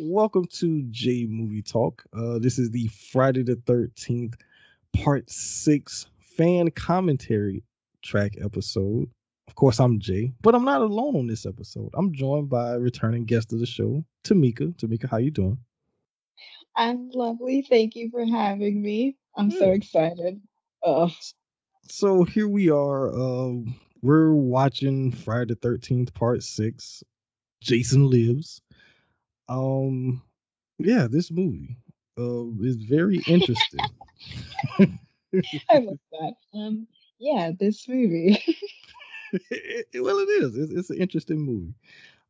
welcome to Jay Movie Talk. Uh, this is the Friday the 13th, part six fan commentary track episode. Of course, I'm Jay, but I'm not alone on this episode. I'm joined by a returning guest of the show, Tamika. Tamika, how you doing? I'm lovely. Thank you for having me. I'm so excited. Oh, So here we are. Uh, we're watching Friday the 13th, part six. Jason Lives. Um, yeah, this movie uh, is very interesting. I love that. Um, yeah, this movie. It- it- well, it is. It's, it's an interesting movie.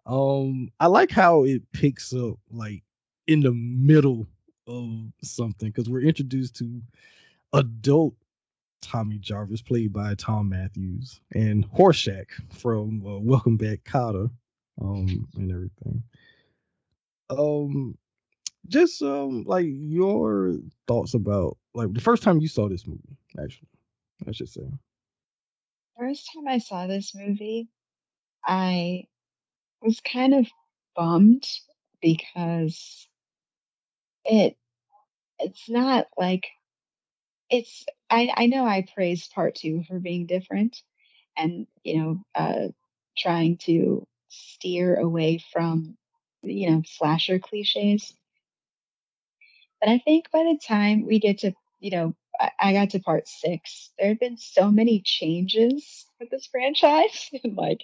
Um, I like how it picks up like in the middle of something because we're introduced to adult Tommy Jarvis, played by Thom Mathews, and Horshack from uh, Welcome Back, Kotter, um, and everything. Um, just um, like your thoughts about like the first time you saw this movie, actually, I should say. First time I saw this movie, I was kind of bummed because it it's not like it's I I know I praised part 2 for being different and, you know, uh trying to steer away from, you know, slasher cliches. But I think by the time we get to, you know, I, I got to part 6, there have been so many changes with this franchise and like,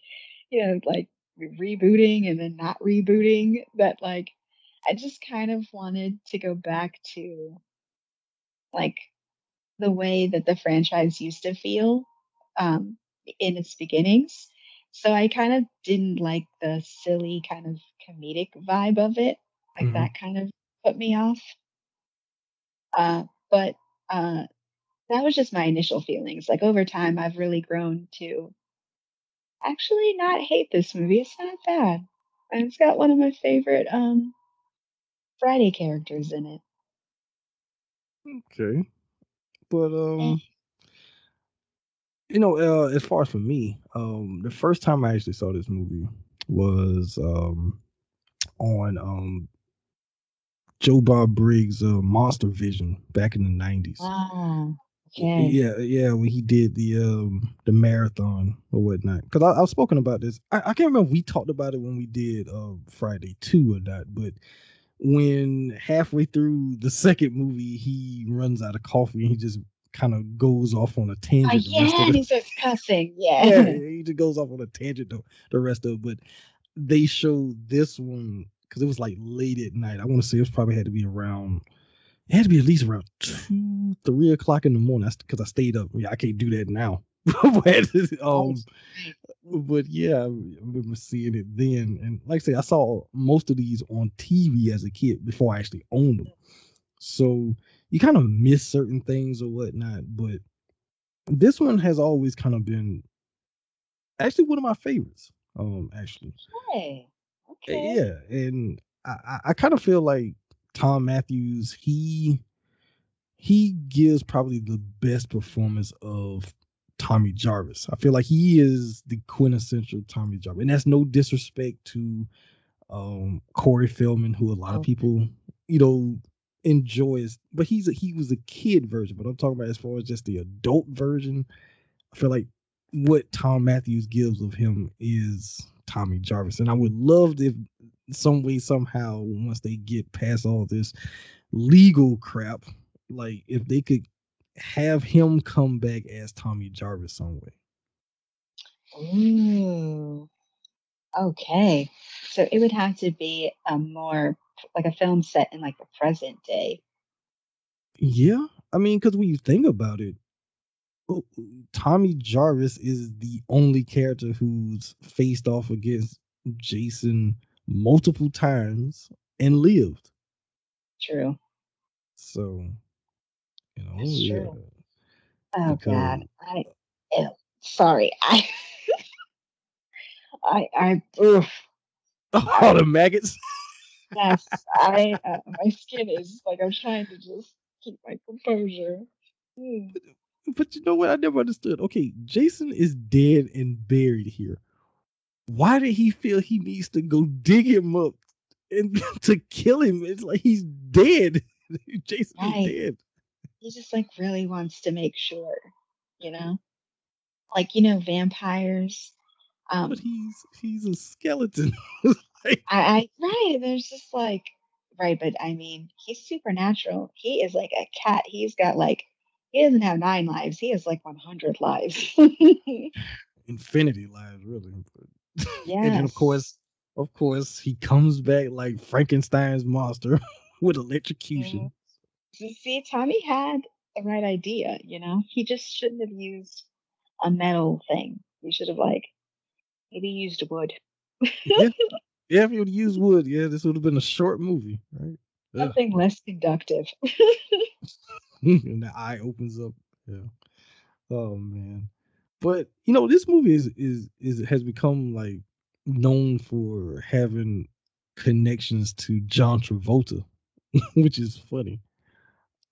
you know, like rebooting and then not rebooting that like I just kind of wanted to go back to like the way that the franchise used to feel um, in its beginnings. So I kind of didn't like the silly kind of comedic vibe of it. Like Mhm. that kind of put me off. Uh, but uh, that was just my initial feelings. Like over time, I've really grown to actually not hate this movie. It's not bad. And it's got one of my favorite um, Friday characters in it. Okay, but Eh. um, you know, uh, as far as for me, um, the first time I actually saw this movie was um on um Joe Bob Briggs' uh, Monster Vision back in the nineties. Ah, okay. Yeah, yeah, when he did the um the marathon or whatnot. Because I, I've spoken about this. I, I can't remember if we talked about it when we did uh Friday two or not, but when halfway through the second movie he runs out of coffee and he just kind of goes off on a tangent. Oh, the rest yeah, the- he starts cussing. Yeah. yeah, he just goes off on a tangent the, the rest of it. But they showed this one because it was like late at night. I want to say it was probably had to be around. It had to be at least around two, three o'clock in the morning. That's because I stayed up. Yeah, I can't do that now. but, Oh, um, but yeah, I remember seeing it then. And like I say, I saw most of these on TV as a kid before I actually owned them. So you kind of miss certain things or whatnot. But this one has always kind of been actually one of my favorites. Um, actually, Hey. Uh, Okay. yeah, and I, I, kind of feel like Thom Mathews he he gives probably the best performance of Tommy Jarvis. I feel like he is the quintessential Tommy Jarvis, and that's no disrespect to um Corey Feldman, who a lot of people you know enjoys, but he's a, he was a kid version. But I'm talking about as far as just the adult version. I feel like what Thom Mathews gives of him is Tommy Jarvis, and I would love if some way somehow once they get past all this legal crap, like if they could have him come back as Tommy Jarvis some way. Ooh. Okay. So it would have to be a more like a film set in like the present day. Yeah, I mean, because when you think about it, Tommy Jarvis is the only character who's faced off against Jason multiple times and lived. True. So, you know, That's yeah. true. Oh God. I ew, sorry. I I I oof. All the maggots. Yes. I uh, my skin is like I'm trying to just keep my composure. Mm. But you know what? I never understood. Okay, Jason is dead and buried here. Why did he feel he needs to go dig him up and to kill him, it's like he's dead. Jason Right. is dead. He just like really wants to make sure, you know? Like, you know, vampires. Um But he's he's a skeleton. like, I, I right, there's just like right, but I mean, he's supernatural. He is like a cat. He's got like he doesn't have nine lives. He has like 100 lives. infinity lives, really. Yeah. and then of course, of course, he comes back like Frankenstein's monster with electrocution. Mhm. So see, Tommy had the right idea, you know? He just shouldn't have used a metal thing. He should have like maybe used wood. Yeah, yeah. If you would use wood, yeah, this would have been a short movie, right? Something less conductive. and the eye opens up. Yeah. Oh man. But you know, this movie is is is has become like known for having connections to John Travolta, which is funny.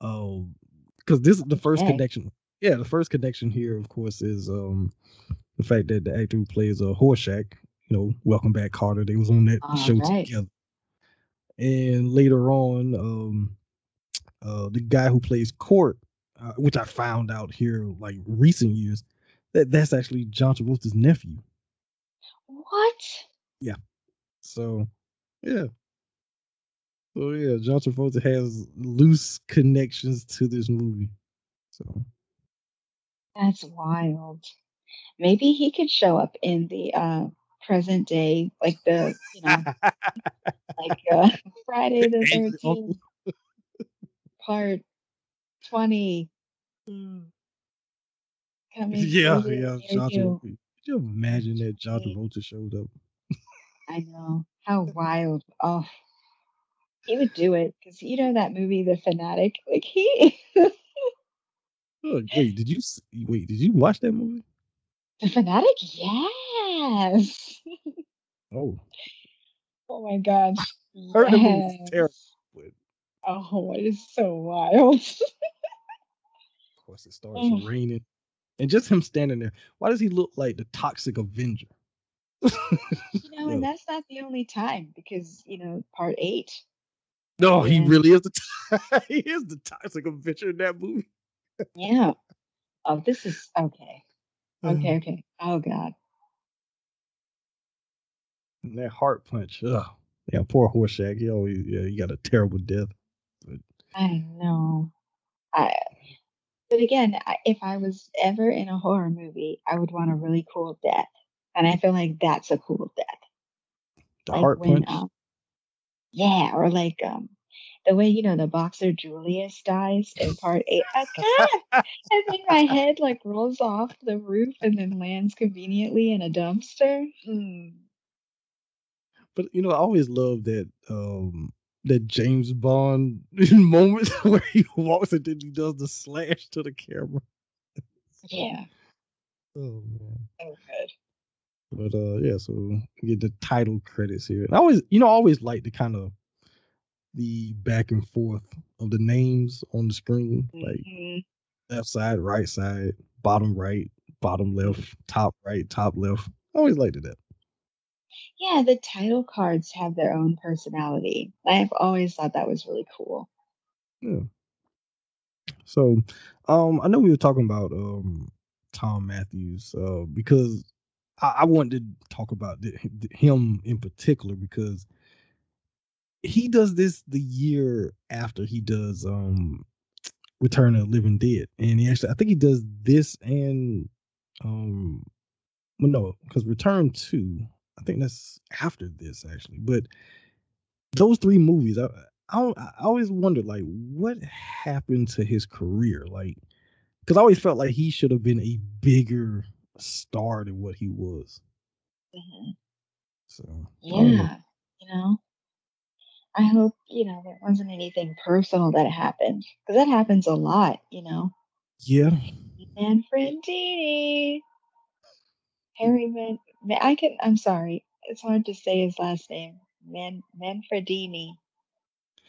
Um, because this is the first connection. Yeah, the first connection here, of course, is um the fact that the actor who plays a uh, Horshack, you know, Welcome Back Kotter, they was on that All show right. together. And later on, um, uh, the guy who plays Cort, uh, which I found out here like recent years, that that's actually John Travolta's nephew. What? Yeah. So, yeah. So yeah, John Travolta has loose connections to this movie. So That's wild. Maybe he could show up in the uh present day, like the you know, like uh Friday the thirteenth Part twenty mm. coming yeah, yeah, John you. Could you imagine that John? Travolta showed up? I know. How wild. Oh, he would do it because you know that movie, The Fanatic. Like he, Oh, wait, did you wait? Did you watch that movie? The Fanatic. Yes. Oh, Oh my gosh. heard the movie terrible, Oh, it is so wild. of course it starts Oh. raining, and just him standing there. Why does he look like the Toxic Avenger? You know, and that's not the only time because you know, part eight. No, he Yeah. really is the he is the Toxic Avenger in that movie. Yeah. Oh, this is okay. Okay, okay. Oh God. And that heart punch. Ugh. Yeah, poor Horshack. He always yeah, he got a terrible death. I know. I. But again, I, if I was ever in a horror movie, I would want a really cool death, and I feel like that's a cool death. The like heart when, punch. um, yeah, or like um, the way you know the boxer Julius dies in part eight. Ah, God! and then my head like rolls off the roof and then lands conveniently in a dumpster. Hmm. But you know, I always love that um that James Bond moment where he walks and then he does the slash to the camera. Yeah, Oh man. so good. But uh yeah, so get the title credits here. And I always you know, I always like the kind of the back and forth of the names on the screen. Like Mhm. left side, right side, bottom right, bottom left, top right, top left. I always liked it that. Yeah, the title cards have their own personality. I've always thought that was really cool. Yeah. So, um, I know we were talking about um Thom Mathews, uh, because I, I wanted to talk about the, the- him in particular because he does this the year after he does um Return of the Living Dead, and he actually I think he does this and um well no because Return two I think that's after this actually, but those three movies I I, I always wondered like what happened to his career like because I always felt like he should have been a bigger star than what he was. Mhm. So don't know. Yeah, you know, I hope, you know, there wasn't anything personal that happened because that happens a lot, you know. yeah, And Manfredini. Harry Man, Ma- I can, I'm sorry, it's hard to say his last name. Man, Manfredini.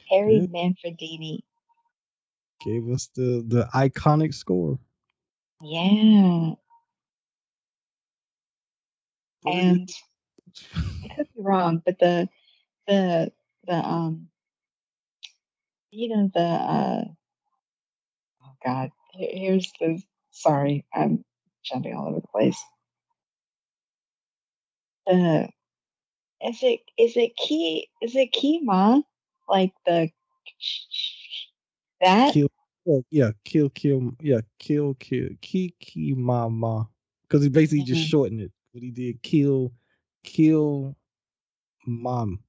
Harry Yeah. Manfredini. gave us the the iconic score. Yeah, What is it? and I could be wrong, but the the the um, you know the uh, oh god, here's the sorry, I'm jumping all over the place. The is it is it key is it Kima like the that Kill, oh, yeah, kill, kill, yeah, kill, kill, Kiki Mama, because he basically just Mhm. shortened it. What he did, kill, kill, mom,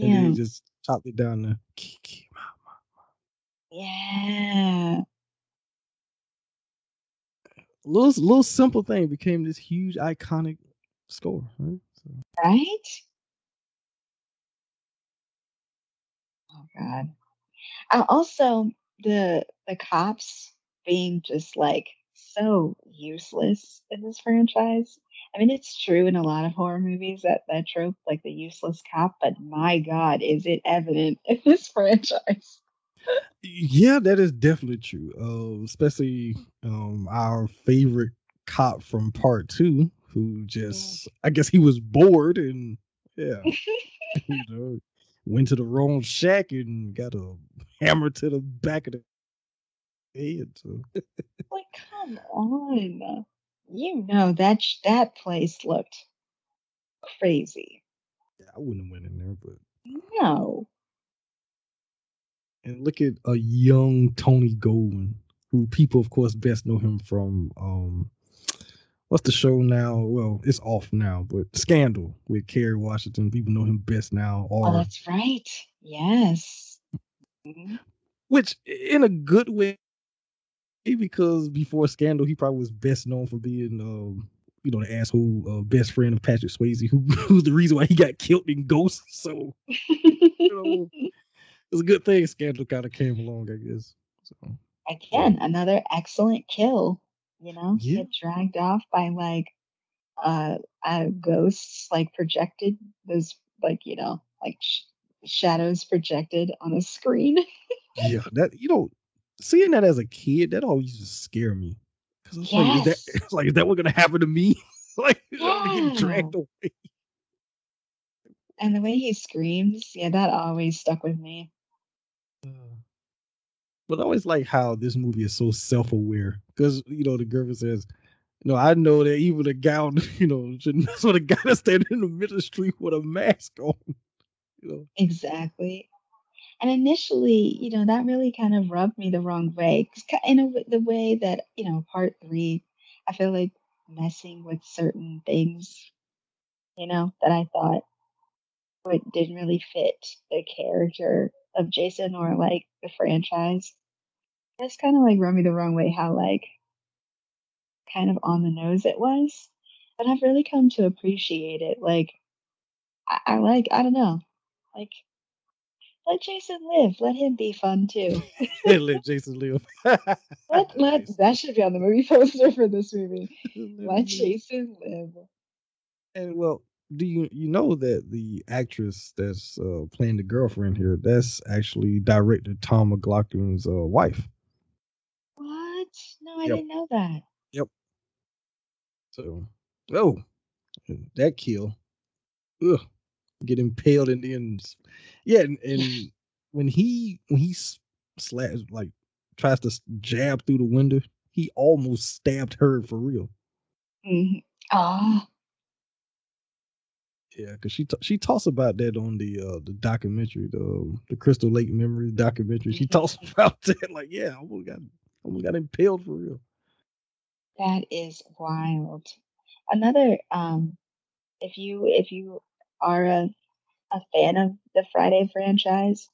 and then he just chopped it down to Kiki Mama. yeah Little, little simple thing became this huge iconic score. Right? So, right oh god Uh, also, the the cops being just like so useless in this franchise. I mean, it's true in a lot of horror movies that that trope, like the useless cop, but my God, is it evident in this franchise? yeah, that is definitely true. Uh, especially um, our favorite cop from part two, who just, I guess he was bored and yeah, you know, went to the wrong shack and got a hammer to the back of the head. So like, come on, you know that sh- that place looked crazy. yeah, I wouldn't have went in there, but No, and look at a young Tony Goldwyn, who people, of course, best know him from um, what's the show now? Well, it's off now, but Scandal with Kerry Washington. People know him best now, oh, that's right. Yes. Mhm. which in a good way, because before Scandal, he probably was best known for being, um, you know, the asshole uh, best friend of Patrick Swayze, who who's the reason why he got killed in Ghost. So know, it's a good thing Scandal kind of came along, I guess. So Again, another excellent kill. You know, Yeah. get dragged off by like uh, uh ghosts, like projected those, like you know, like sh- shadows projected on a screen. yeah, that you know, seeing that as a kid, that always used to scare me. Cause it's like, is that Yes. like, is that what gonna happen to me? like, get dragged away. and the way he screams, yeah, that always stuck with me. But I always like how this movie is so self-aware. Because you know, the girl says, "No, I know that even a guy, you know, mess with a guy that's standing in the middle of the street with a mask on." You know, Exactly. And initially, you know, that really kind of rubbed me the wrong way. In a, the way that, you know, part three, I feel like messing with certain things, you know, that I thought would, didn't really fit the character of Jason or like the franchise. It's kind of like rubbed me the wrong way how like kind of on the nose it was. But I've really come to appreciate it. Like, I, I like, I don't know, like, let Jason live. Let him be fun too. let Jason live. Let let that should be on the movie poster for this movie. live, Let. Jason live. And well, do you you know that the actress that's uh, playing the girlfriend here, that's actually director Tom McLoughlin's uh, wife. I Yep. didn't know that. Yep. So, oh, that kill, ugh, get impaled and then, s- yeah, and, and when he when he slaps like tries to jab through the window, he almost stabbed her for real. hmm Oh, Yeah, because she t- she talks about that on the uh the documentary, the the Crystal Lake Memories documentary. She Mhm. talks about that, like, yeah, I almost got almost got impaled for real. that is wild. Another um if you if you are a, a fan of the Friday franchise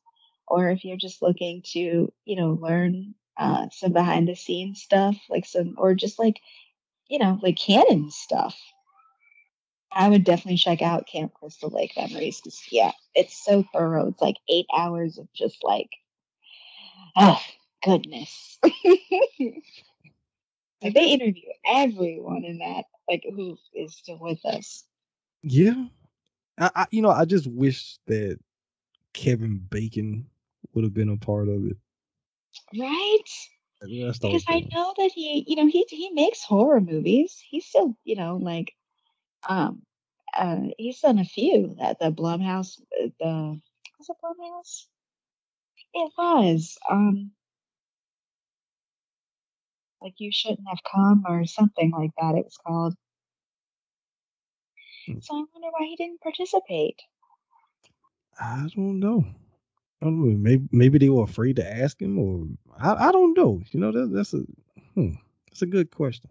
or if you're just looking to, you know, learn uh some behind the scenes stuff, like some or just like, you know, like canon stuff. I would definitely check out Camp Crystal Lake Memories because yeah, it's so thorough. It's like eight hours of just like oh goodness. like they interview everyone in that, like who is still with us. Yeah, I, I you know I just wish that Kevin Bacon would have been a part of it. Right? That's the Because I know that he, you know, he he makes horror movies. He's still, you know, like um uh he's done a few that the Blumhouse uh, the Was it Blumhouse? It was. Um, like you shouldn't have come or something like that. It was called. Hmm. So I wonder why he didn't participate. I don't know. I don't know. Maybe maybe they were afraid to ask him, or I, I don't know. You know that that's a hmm, that's a good question.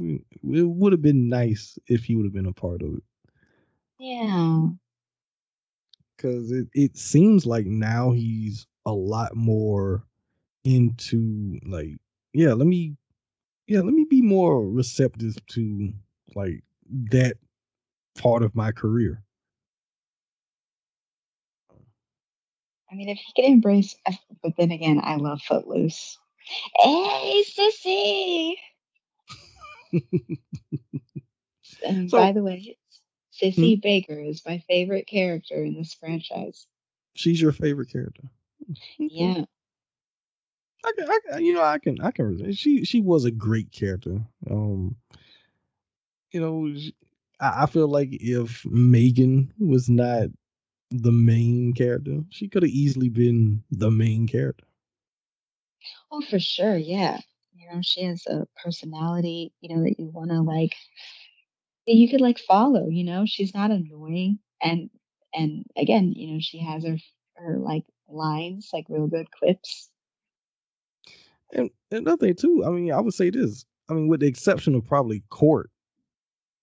Mm, It would have been nice if he would have been a part of it, Yeah. because it it seems like now he's a lot more into like yeah let me yeah let me be more receptive to like that part of my career. I mean, if he could embrace, but then again, I love Footloose. Hey, sissy! And So- by the way, hmm? Sissy Baker is my favorite character in this franchise. She's your favorite character. Yeah. I can, I you know, I can, I can. She, she was a great character. Um, you know, sh- I, I feel like if Megan was not the main character, she could have easily been the main character. Oh, for sure. Yeah. You know, she has a personality, you know, that you want to like, you could like follow, you know, she's not annoying. And, and again, you know, she has her, her like lines, like real good clips. And and another thing too, I mean, I would say this. I mean, with the exception of probably Cort,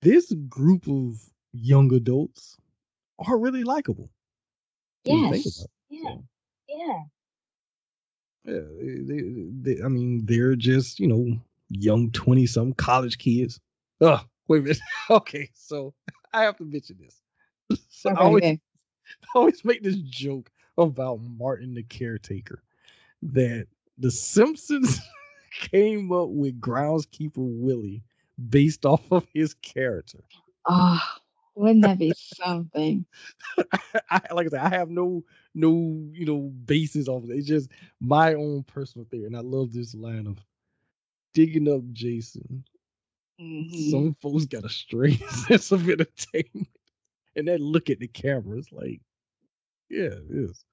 this group of young adults are really likable. when you think Yes. Yeah. Yeah. Yeah, they, they, they, I mean, they're just you know young twenty some college kids. Oh, wait a minute. okay, so I have to mention this. So I always, okay. I always make this joke about Martin the caretaker that the Simpsons came up with groundskeeper Willie based off of his character. Oh, wouldn't that be something? I, like I said, I have no no you know basis off of it. It's just my own personal theory, and I love this line of digging up Jason. Mhm. Some folks got a strange sense of entertainment, and that look at the camera is like, yeah, it is.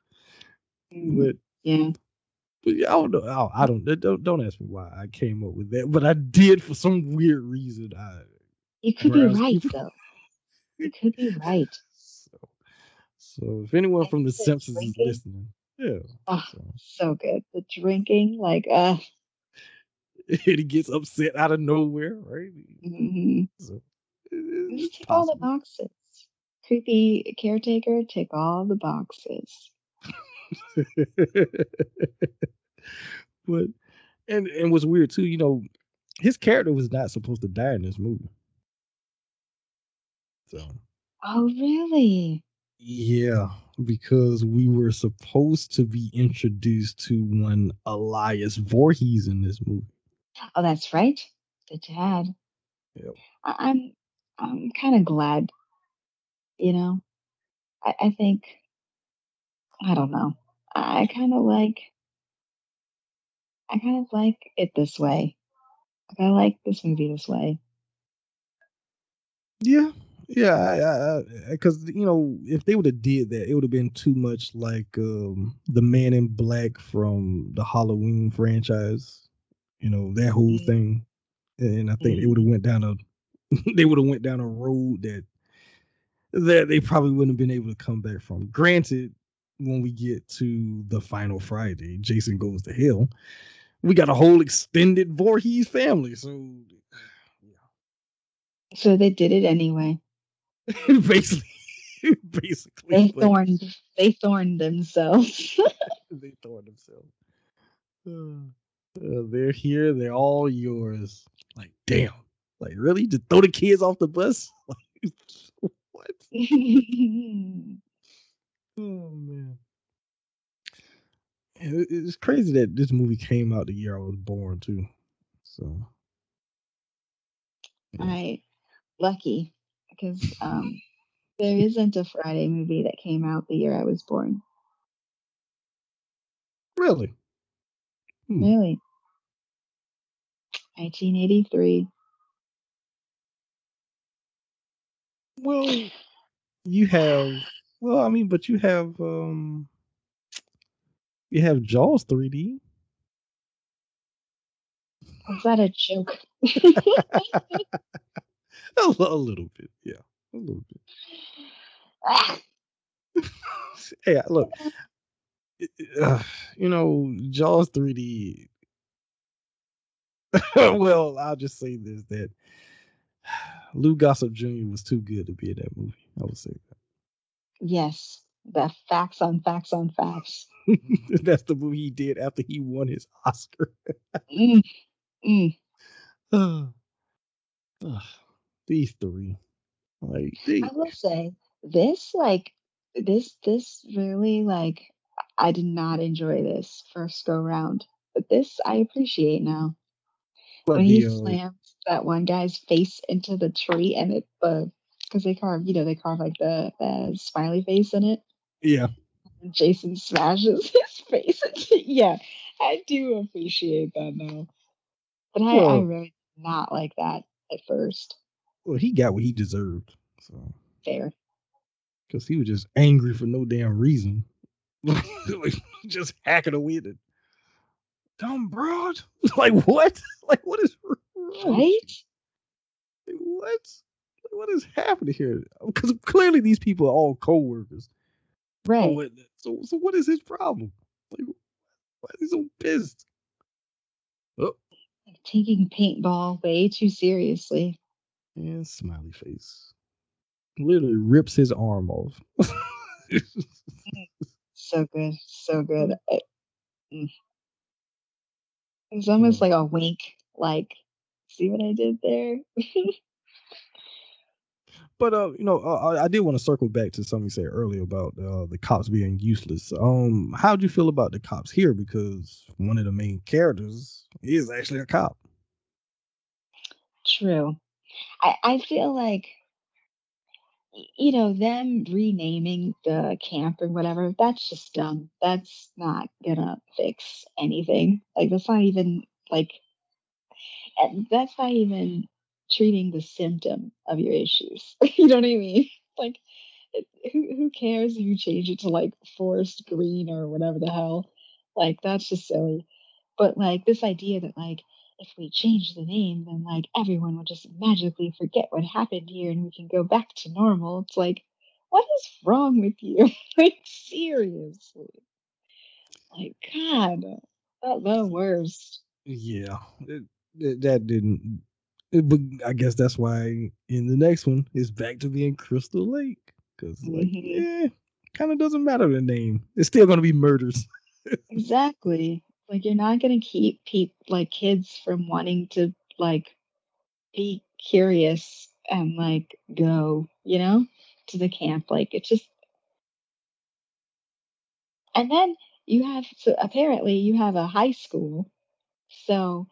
Mhm. But Yeah. I don't know. I, I don't, don't don't ask me why I came up with that, but I did for some weird reason. I You could be right, though. You could be right. so so if anyone And from The Simpsons is listening, yeah. Oh, So. so good. The drinking, like, uh, and he gets upset out of nowhere, right? mhm. So, it- tick all the boxes. Creepy caretaker, take all the boxes. but and and what's weird too, you know, his character was not supposed to die in this movie. So Oh, really? yeah, because we were supposed to be introduced to one Elias Voorhees in this movie. Oh, that's right. The dad. Yep. I- I'm, I'm kind of glad. You know, I, I think, I don't know. I kind of like, I kind of like it this way. Like, I like this movie this way. Yeah, yeah, because you know, if they would have did that, it would have been too much like um, the Man in Black from the Halloween franchise. You know that whole Mhm. thing, and I think they Mhm. would have went down a they would have went down a road that that they probably wouldn't have been able to come back from. Granted, when we get to the final Friday, Jason goes to hell. We got a whole extended Voorhees family, so So they did it anyway. basically, basically, They but thorned, they thorned themselves. they thorned themselves. Uh, uh, they're here. They're all yours. Like, damn. Like, really? To throw the kids off the bus? What? Oh man. It- It's crazy that this movie came out the year I was born too. So yeah. I lucky because um, there isn't a Friday movie that came out the year I was born. really, Hmm. Really, 1983. well, you have Well, I mean, but you have um, you have Jaws 3D. Was that a joke? a, a little bit, yeah, a little bit. Hey, look, uh, you know, Jaws 3D. well, I'll just say this: that Lou Gossett Jr. was too good to be in that movie. I would say that. Yes, the facts on facts on facts. That's the movie he did after he won his Oscar. Mm, mm. Ah, ah, these three, like they, I will say this, like this, this really like I did not enjoy this first go round, but this I appreciate now. but When he the uh, slams that one guy's face into the tree and it the because they carve, you know, they carve like the, the smiley face in it. yeah, And Jason smashes his face. yeah, I do appreciate that though, But I, I really did not like that at first. well, he got what he deserved. So, Fair. because he was just angry for no damn reason, like, just hacking away at it. Dumb broad, like what? Like what is? Right? Like, what? What is happening here? Um, because clearly these people are all co-workers. Right. what, so, so what is his problem? Like, why is he so pissed? Oh, Taking paintball way too seriously. and smiley face. Literally rips his arm off. Mm, so good. So good. Mm. I- mm. It's Yeah. almost mm. like a wink. Like, see what I did there? But uh, you know, uh, I did want to circle back to something you said earlier about uh, the cops being useless. Um, how'd you feel about the cops here? Because one of the main characters is actually a cop. True. I, I feel like, you know, them renaming the camp or whatever, that's just dumb. That's not gonna fix anything. Like, that's not even, like, that's not even treating the symptom of your issues. you know what I mean? Like, who, who cares if you change it to, like, forest green or whatever the hell? Like, that's just silly. But, like, this idea that, like, if we change the name, then like everyone will just magically forget what happened here and we can go back to normal. It's like, what is wrong with you? like, seriously. Like, God, that the worst. Yeah, it, it- that didn't. It- but I guess that's why in the next one it's back to being Crystal Lake because like Mhm. yeah, kind of doesn't matter the name. It's still gonna be murders. Exactly. Like, you're not gonna keep peop like kids from wanting to like be curious and like go, you know, to the camp. Like, it's just And then you have so apparently you have a high school. So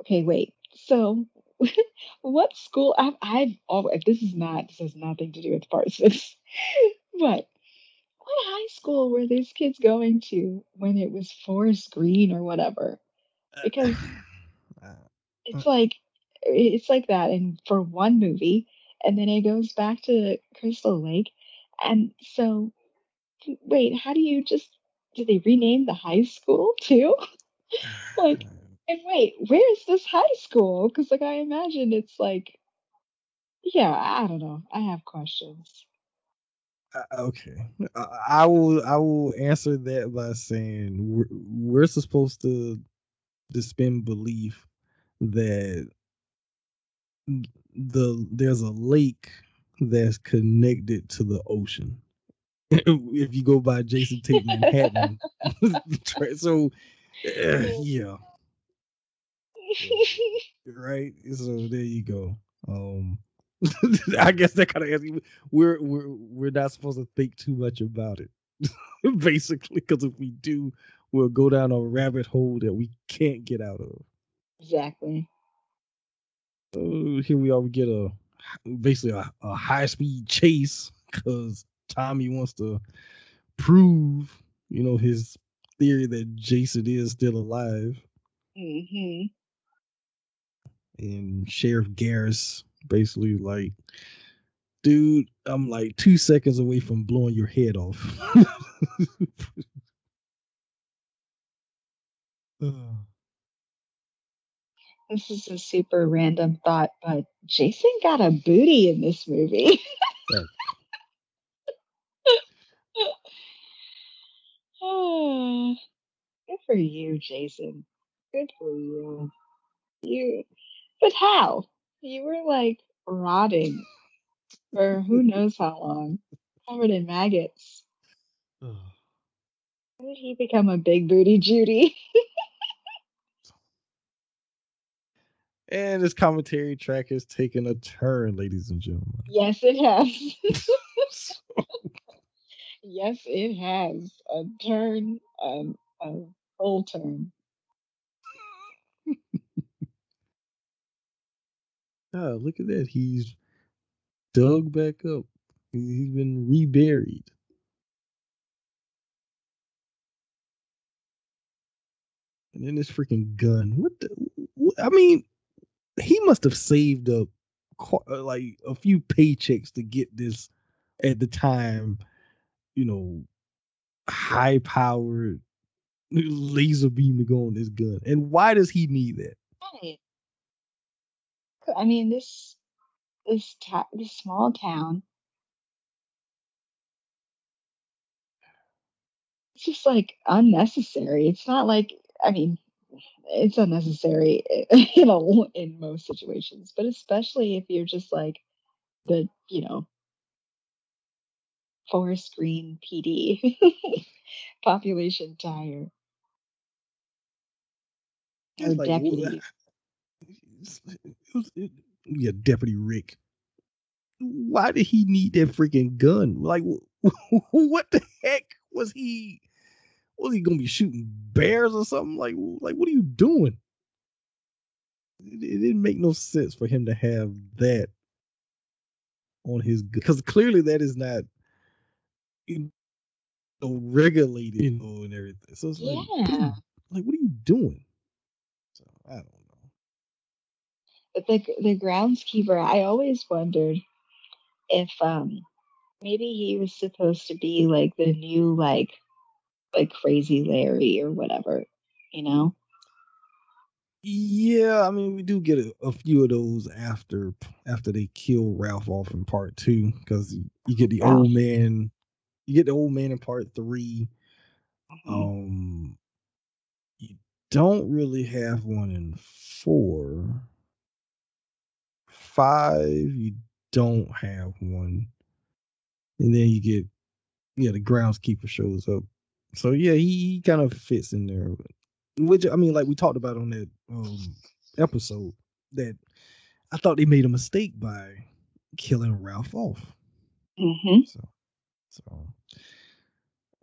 okay, wait. So what school? I've I've always this is not this has nothing to do with six, but what high school were these kids going to when it was Forest Green or whatever? Because Uh, it's like it's like that and for one movie and then it goes back to Crystal Lake and so wait how do you just did they rename the high school too like and wait where is this high school because like I imagine it's like yeah I don't know I have questions Uh, okay, I, I will. I will answer that by saying we're, we're supposed to suspend belief that the there's a lake that's connected to the ocean. if you go by Jason Takes Manhattan, so uh, yeah, right. So there you go. Um, I guess that kind of answers. We're we're we're not supposed to think too much about it, basically, because if we do, we'll go down a rabbit hole that we can't get out of. exactly So here we are. We get a basically a, a high speed chase because Tommy wants to prove, you know, his theory that Jason is still alive, hmm and Sheriff Garris basically like dude, I'm like two seconds away from blowing your head off. This is a super random thought, but Jason got a booty in this movie. Good for you, Jason. Good for you. You, but how? You were like rotting for who knows how long, covered in maggots. How did he become a big booty Judy? and this commentary track has taken a turn, ladies and gentlemen. yes, it has. yes, it has a turn, um, a full turn. Ah, look at that. He's dug back up. He- He's been reburied. And then this freaking gun. What the? I mean, he must have saved up uh, like a few paychecks to get this at the time, you know, high powered laser beam to go on this gun. And why does he need that? Right. I mean, this this ta- this small town. It's just like unnecessary. It's not like I mean, it's unnecessary in a, in most situations, but especially if you're just like the you know Forest Green PD population tire or like, deputy. It was- it- yeah, Deputy Rick. Why did he need that freaking gun? Like, what the heck was he? Was he gonna be shooting bears or something? Like, like what are you doing? It, it didn't make no sense for him to have that on his because clearly that is not you know, regulated, you know, and everything. So it's like, Yeah. dude, like what are you doing? So I don't know. The the groundskeeper, I always wondered if um maybe he was supposed to be like the new like like crazy Larry or whatever, you know? Yeah, I mean we do get a, a few of those after after they kill Ralph off in part two because you, get the Ralph. old man, you get the old man in part three. Mhm. Um, you don't really have one in four. Five, you don't have one, and then you get yeah the groundskeeper shows up. So yeah, he, he kind of fits in there. Which I mean, like we talked about on that um episode, that I thought they made a mistake by killing Ralph off. Mhm. So, so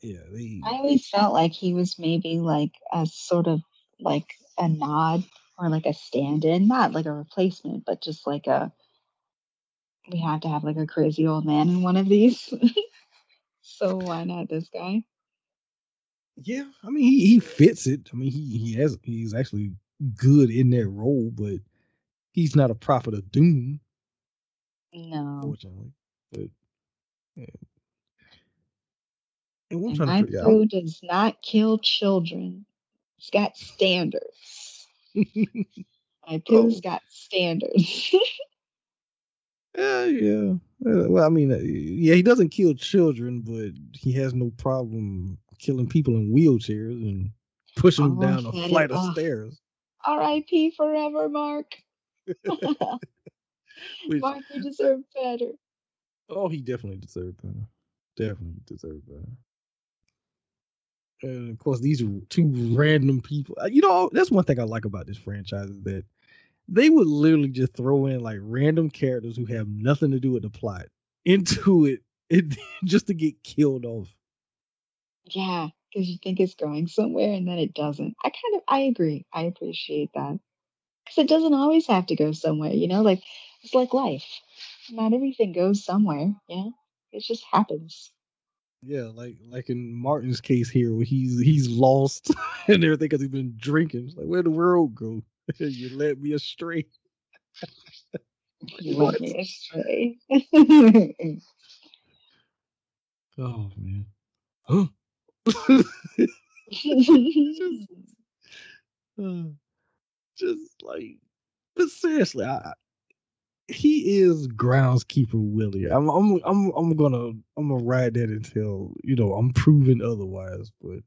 yeah, they I always felt like he was maybe like a sort of like a nod or like a stand-in, not like a replacement, but just like a we have to have like a crazy old man in one of these. so why not this guy? Yeah, I mean he, he fits it. I mean he he has he's actually good in that role, but he's not a prophet of doom, No. fortunately. But yeah. And And trying my out. does not kill children. It's got standards. My poo's Oh. got standards. Yeah, yeah. Well, I mean, uh, yeah, he doesn't kill children, but he has no problem killing people in wheelchairs and pushing them Oh, down a flight of stairs. R.I.P. forever, Mark. Which, Mark, you deserve better. oh, he definitely deserved better. Definitely deserved better. And of course, these are two random people. Uh, You know, that's one thing I like about this franchise is that they would literally just throw in like random characters who have nothing to do with the plot into it, it just to get killed off. Yeah, because you think it's going somewhere and then it doesn't. I kind of, I agree. I appreciate that. Because it doesn't always have to go somewhere, you know? Like, it's like life. Not everything goes somewhere, Yeah. It just happens. Yeah, like like in Martin's case here, where he's he's lost and everything because he's been drinking. It's like, where the world go? you led me astray. You led me astray. Oh man. Huh? just, uh, just like, but seriously, I, he is groundskeeper Willie. I'm, I'm, I'm, I'm gonna, I'm gonna ride that until you know I'm proven otherwise. But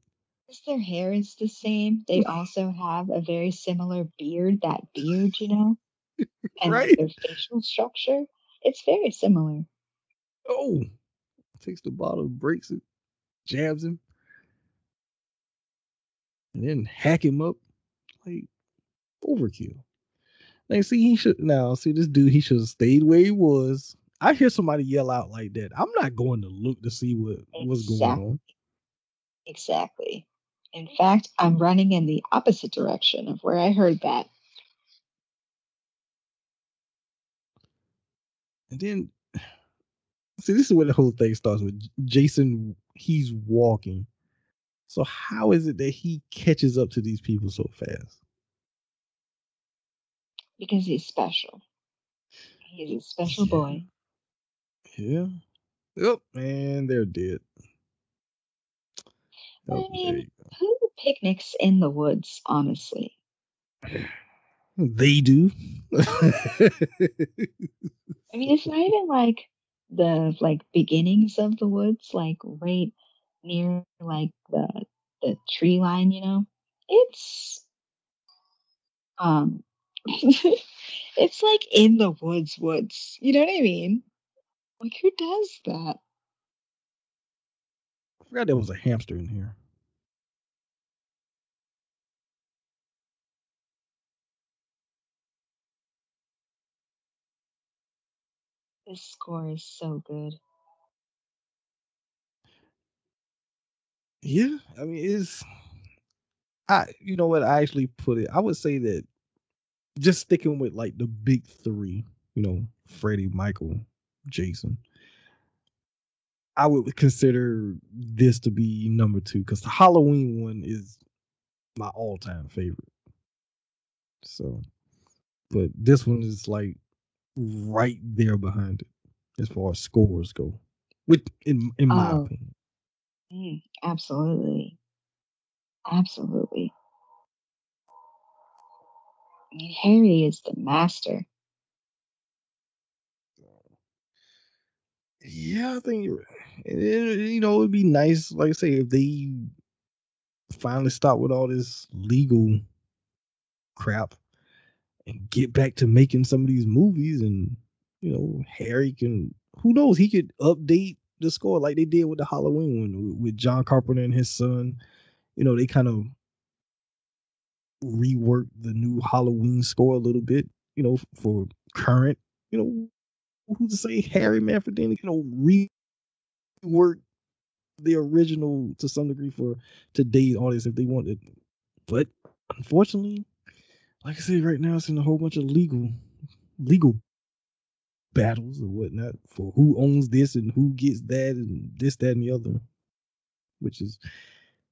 their hair is the same. They also have a very similar beard. That beard, you know, and right? their facial structure. It's very similar. Oh, takes the bottle, breaks it, jabs him, and then hack him up like overkill. Like, see, he should now see this dude. He should have stayed where he was. I hear somebody yell out like that. I'm not going to look to see what what's going on. Exactly. In fact, I'm running in the opposite direction of where I heard that. And then, see, this is where the whole thing starts with Jason. He's walking. So how is it that he catches up to these people so fast? Because he's special. He's a special Yeah. boy. Yeah. Yep. And they're dead. I Oh, mean, who picnics in the woods, honestly? They do. I mean, it's not even like the like beginnings of the woods, like right near like the the tree line, you know. It's um it's like in the woods woods. You know what I mean? Like who does that? I forgot there was a hamster in here. This score is so good. Yeah, I mean it's I you know what I actually put it. I would say that just sticking with like the big three, you know, Freddie, Michael, Jason. I would consider this to be number two because the Halloween one is my all-time favorite. So, but this one is like right there behind it as far as scores go, with in in my Oh, opinion. mm, absolutely. Absolutely. I mean, Harry is the master. Uh, yeah, I think. It, it- uh, you know, it'd be nice, like I say, if they finally stop with all this legal crap and get back to making some of these movies, and you know, Harry can. Who knows? He could update the score like they did with the Halloween one with John Carpenter and his son. You know, they kind of reworked the new Halloween score a little bit. You know, for current. You know, who's to say Harry Manfredini you know rework the original to some degree for today's audience if they wanted. But unfortunately, like I said, right now it's in a whole bunch of legal legal battles or whatnot for who owns this and who gets that and this, that, and the other. Which is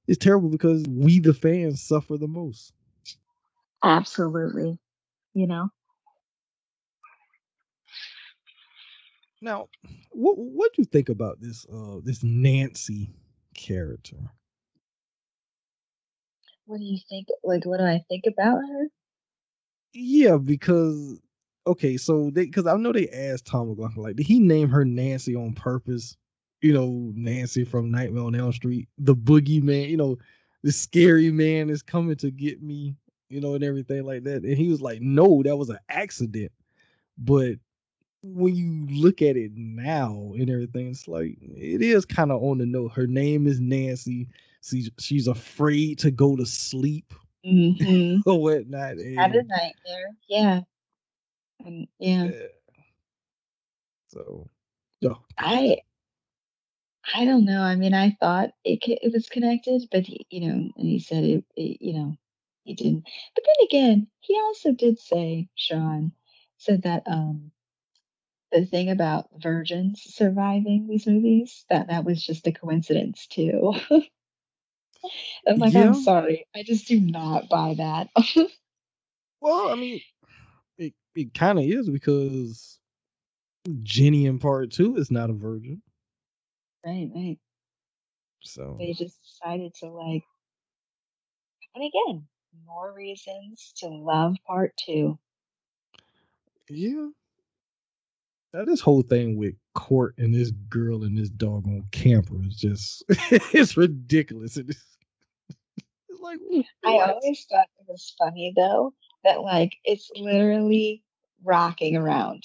it's terrible because we the fans suffer the most. Absolutely. You know? Now, what what do you think about this uh this Nancy character? What do you think? Like, what do I think about her? Yeah, because okay, so they because I know they asked Tom McLoughlin like, did he name her Nancy on purpose? You know, Nancy from Nightmare on Elm Street, the boogeyman. You know, the scary man is coming to get me. You know, and everything like that. And he was like, no, that was an accident. But when you look at it now and everything, it's like it is kind of on the note. Her name is Nancy. She's she's afraid to go to sleep Mm-hmm. or whatnot. Had a And nightmare. Yeah. And yeah. yeah, so yeah. I I don't know. I mean, I thought it it was connected, but he, you know, and he said it, it, you know, he didn't. But then again, he also did say, Sean said that um the thing about virgins surviving these movies that that was just a coincidence too. I'm like, I'm sorry, I just do not buy that. Well, I mean, it it kind of is because Ginny in part two is not a virgin. Right, right. So They just decided to like and again, more reasons to love part two. yeah, now this whole thing with Cort and this girl and this doggone camper is just it's ridiculous. It is, it's like I always thought it was funny though that like it's literally rocking around.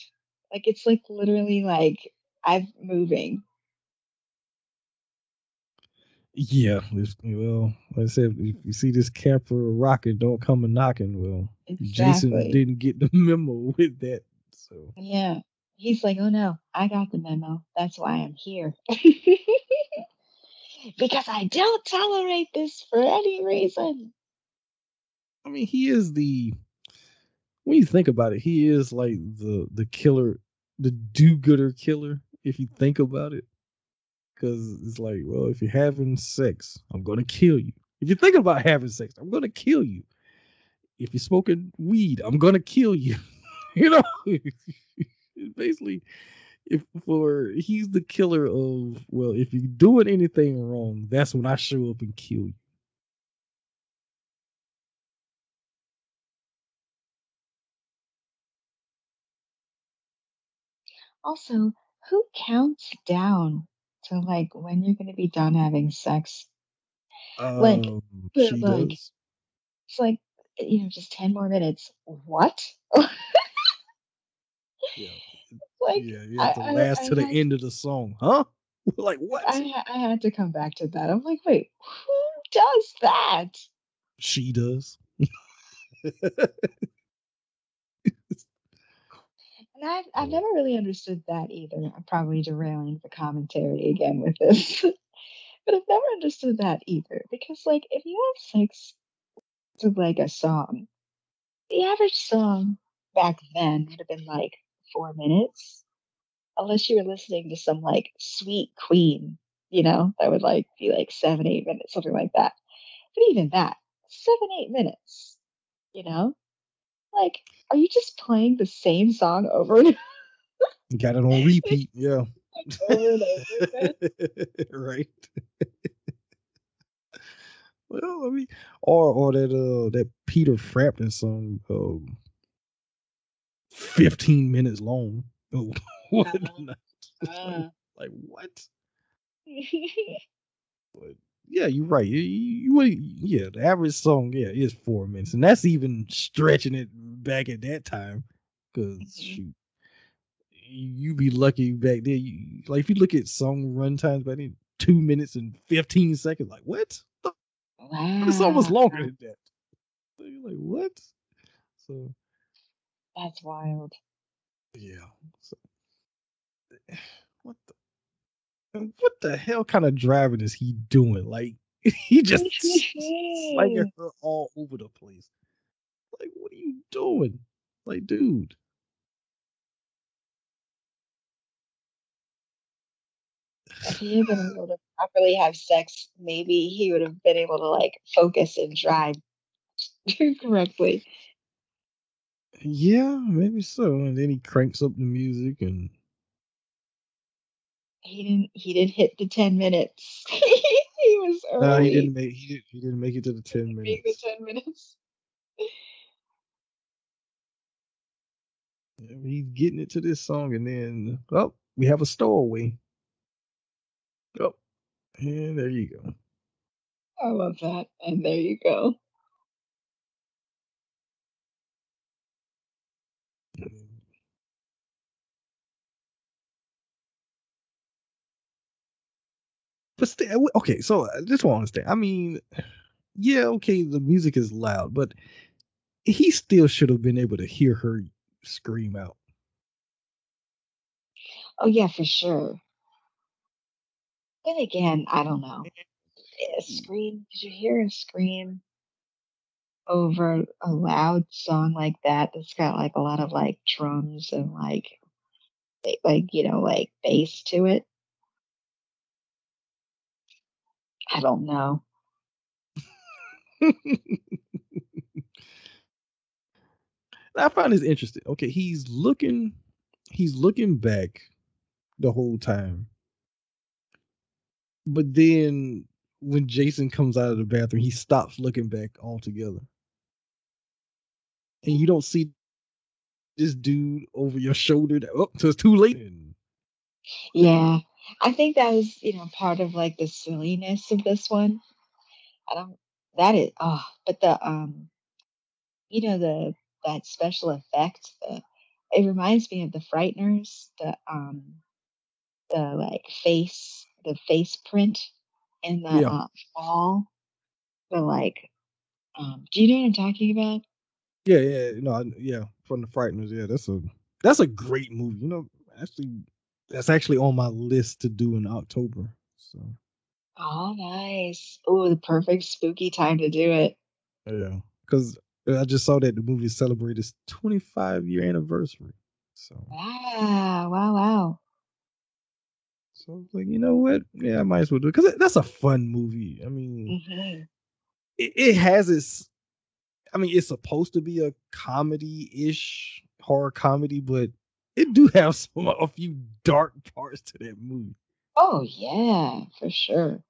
Like it's like literally like I'm moving. Yeah, well, like I said, if you see this camper rocking, don't come a knocking. Well, Jason didn't get the memo with that, so Yeah. He's like, oh no, I got the memo. That's why I'm here. because I don't tolerate this for any reason. I mean, he is the when you think about it, he is like the the killer, the do-gooder killer. If you think about it, because it's like, well, if you're having sex, I'm gonna kill you. If you're thinking about having sex, I'm gonna kill you. If you're smoking weed, I'm gonna kill you. you know, basically, if for he's the killer of well, if you're doing anything wrong, that's when I show up and kill you. Also, who counts down to like when you're gonna be done having sex? Like, Um, but like does. it's like you know, just 10 more minutes. What? Yeah. like Yeah, you have to I, last I to the had end of the song, huh? like what? I, I had to come back to that. I'm like, wait, who does that? She does. And I've, I've never really understood that either. I'm probably derailing the commentary again with this. but I've never understood that either. Because, like, if you have sex to, like, a song, the average song back then would have been, like, four minutes. Unless you were listening to some, like, sweet queen, you know, that would, like, be, like, seven, eight minutes, something like that. But even that, seven, eight minutes, you know? Like, are you just playing the same song over and got it on repeat. Yeah. over over right. Well, I mean, or or that uh that Peter Frampton song, um, fifteen minutes long. Oh, what? Uh-huh. Like, Ah. like what? But yeah, you're right. You, you, yeah, the average song, yeah, is four minutes, and that's even stretching it back at that time. Because Mhm. shoot, you be lucky back there. You, like if you look at song run times back then, two minutes and fifteen seconds. Like what? The- It's almost longer than that. So you're like what? So That's wild. yeah. So what the what the hell kind of driving is he doing? Like he just slinging her all over the place. Like, what are you doing? Like, dude. If he had been able to properly have sex, maybe he would have been able to like focus and drive correctly. Yeah, maybe so. And then he cranks up the music and He didn't. He didn't hit the ten minutes. he was early. no, he didn't make he didn't, he didn't make it to the ten minutes Make the minutes. ten minutes. Yeah, he's getting it to this song, and then oh, we have a stowaway. Oh, and there you go. I love that. And there you go. But still, okay. So uh, I just want to understand. I mean, yeah, okay, the music is loud, but he still should have been able to hear her scream out. Oh yeah, for sure. Then again, I don't know. Eh, a scream? Did you hear a scream over a loud song like that? That's got like a lot of like drums and like, like you know, like bass to it. I don't know. I find this interesting. Okay, he's looking he's looking back the whole time. But then when Jason comes out of the bathroom, he stops looking back altogether. And you don't see this dude over your shoulder. That, oh, so it's too late. Yeah. I think that was, you know, part of like the silliness of this one. I don't that is oh, but the um you know the that special effect, the it reminds me of the Frighteners, the um the like face, the face print in the Yeah. uh, fall. The like um do you know what I'm talking about? Yeah, yeah, no, I- yeah, from the Frighteners. Yeah, that's a that's a great movie. You know, actually, that's actually on my list to do in October. So Oh nice. Oh, the perfect spooky time to do it. yeah, because I just saw that the movie celebrated its 25 year anniversary. So Wow, wow, wow. so I was like, you know what? Yeah, I might as well do it because that's a fun movie. I mean, hmm it, it has its. I mean, it's supposed to be a comedy ish horror comedy, but it do have some a few dark parts to that movie. Oh yeah, for sure.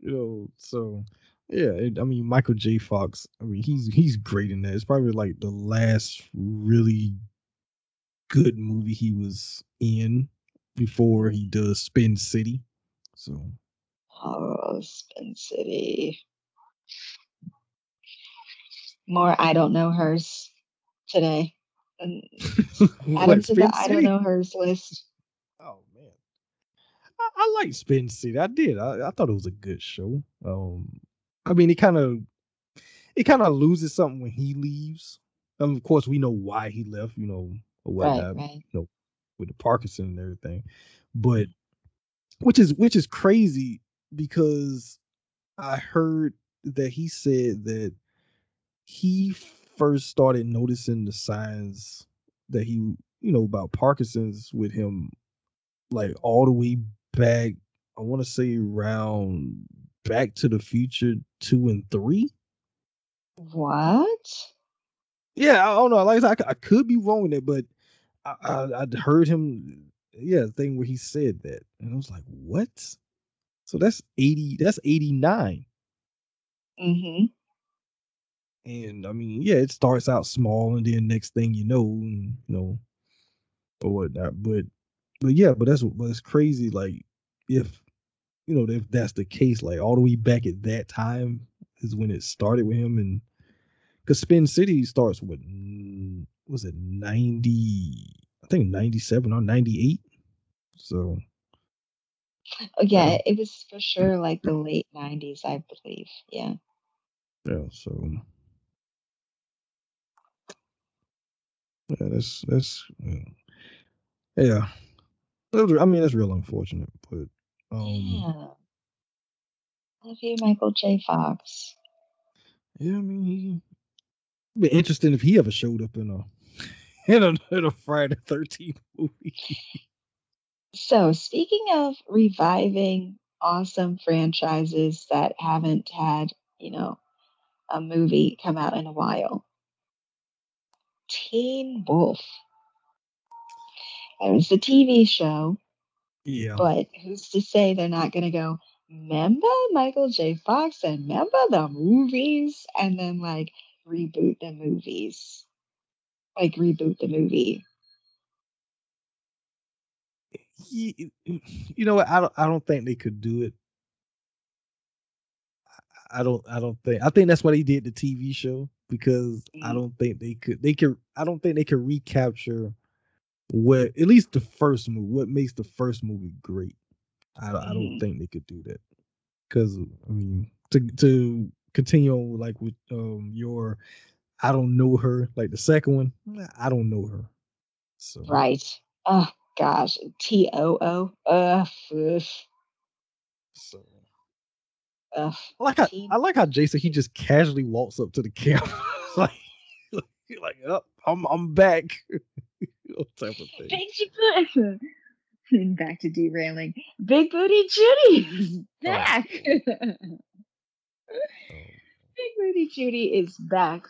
you know so yeah it, i mean michael j fox i mean he's he's great in that it's probably like the last really good movie he was in before he does spin city so Oh, Spin City. More I don't know hers today. And add what them to the spin I don't know hers list. oh man i, I like spin city i did I, I thought it was a good show um i mean it kind of it kind of loses something when he leaves um, of course we know why he left you know or Right, whatnot right. you know, with the Parkinson and everything. But which is which is crazy because I heard that he said that he first started noticing the signs that he, you know, about Parkinson's with him like all the way back, I want to say around Back to the Future 2 and 3. What? Yeah, I don't know. Like I, said, I I could be wrong with it, but I, I I'd heard him, yeah, the thing where he said that, and I was like, what? So that's eighty. That's eighty nine, Mm-hmm. And I mean, yeah, it starts out small, and then next thing you know, and, you know, or whatnot. But but yeah, but that's it's crazy. Like if you know if that's the case, like all the way back at that time is when it started with him, and because Spin City starts with mm, was it ninety? I think ninety seven or ninety eight. So Oh yeah, yeah, it was for sure like the late nineties, I believe. Yeah. yeah. So yeah, that's that's yeah. yeah. I mean, that's real unfortunate, but um, Yeah. Love you, Michael J. Fox. yeah. I mean, he be interesting if he ever showed up in a in a, in a Friday Thirteenth movie. So speaking of reviving awesome franchises that haven't had, you know, a movie come out in a while, Teen Wolf. It was the TV show, Yeah, but who's to say they're not going to go, remember Michael J. Fox and remember the movies? And then like reboot the movies. Like reboot the movie. You know what? I don't. I don't think they could do it. I don't. I don't think. I think that's why they did the TV show because I Mm, don't think they could. They could. I don't think they could recapture what at least the first movie. What makes the first movie great? I. don't- I don't mhm. think they could do that because I mean to to continue on like with um your I don't know her like the second one. I don't know her. So Right. Oh gosh. T O O. Ugh, so. Ugh. I like how I like how Jason he just casually walks up to the camera like like oh, I'm I'm back type of thing. Big Booty. Back to derailing. Big Booty Judy back. oh. Big Booty Judy is back.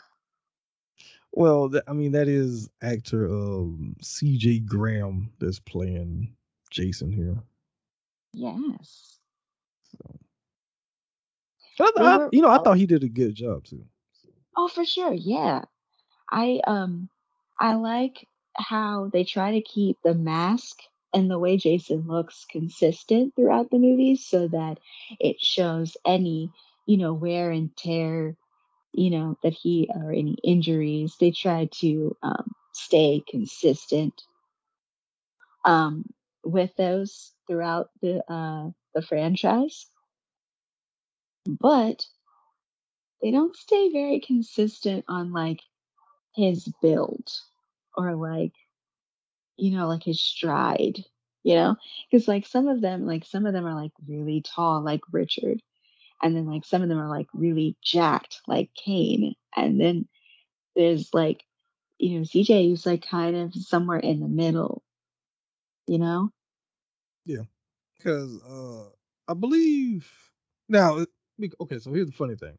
Well, th- I mean that is actor um C.J. Graham that's playing Jason here. Yes. I, I- you know, I thought he did a good job too. Oh, for sure. Yeah. I um I like how they try to keep the mask and the way Jason looks consistent throughout the movies so that it shows any, you know, wear and tear, you know, that he or any injuries. They try to um stay consistent um with those throughout the uh the franchise. But they don't stay very consistent on like his build or like you know like his stride you know because like some of them like some of them are like really tall like richard and then like some of them are like really jacked like kane and then there's like you know cj who's like kind of somewhere in the middle you know Yeah. Because uh, I believe now. Okay, so here's the funny thing.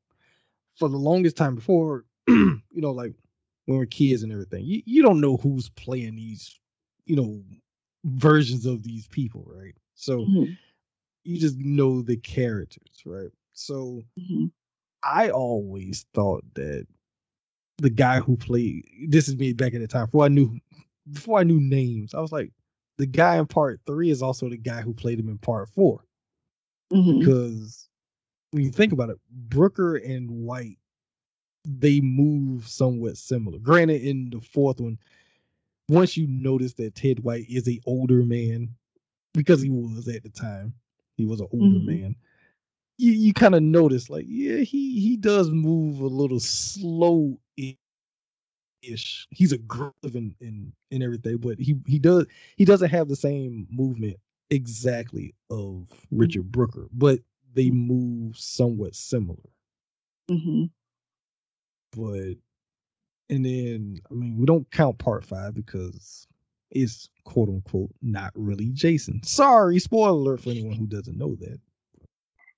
For the longest time before, you know, like when we're kids and everything, you, you don't know who's playing these, you know, versions of these people, right? So Mhm, you just know the characters, right? So mhm, I always thought that the guy who played this is me back at the time before I knew before I knew names. I was like, the guy in part three is also the guy who played him in part four. mhm, Because when you think about it, Brooker and White, they move somewhat similar. Granted, in the fourth one, once you notice that Ted White is a older man, because he was at the time, he was an older Mhm. man. You you kind of notice, like, yeah, he he does move a little slow ish. He's aggressive and and and everything, but he he does he doesn't have the same movement exactly of Richard Brooker, but they move somewhat similar. mhm. But and then I mean we don't count part five because it's quote unquote not really Jason. Sorry, spoiler alert for anyone who doesn't know that.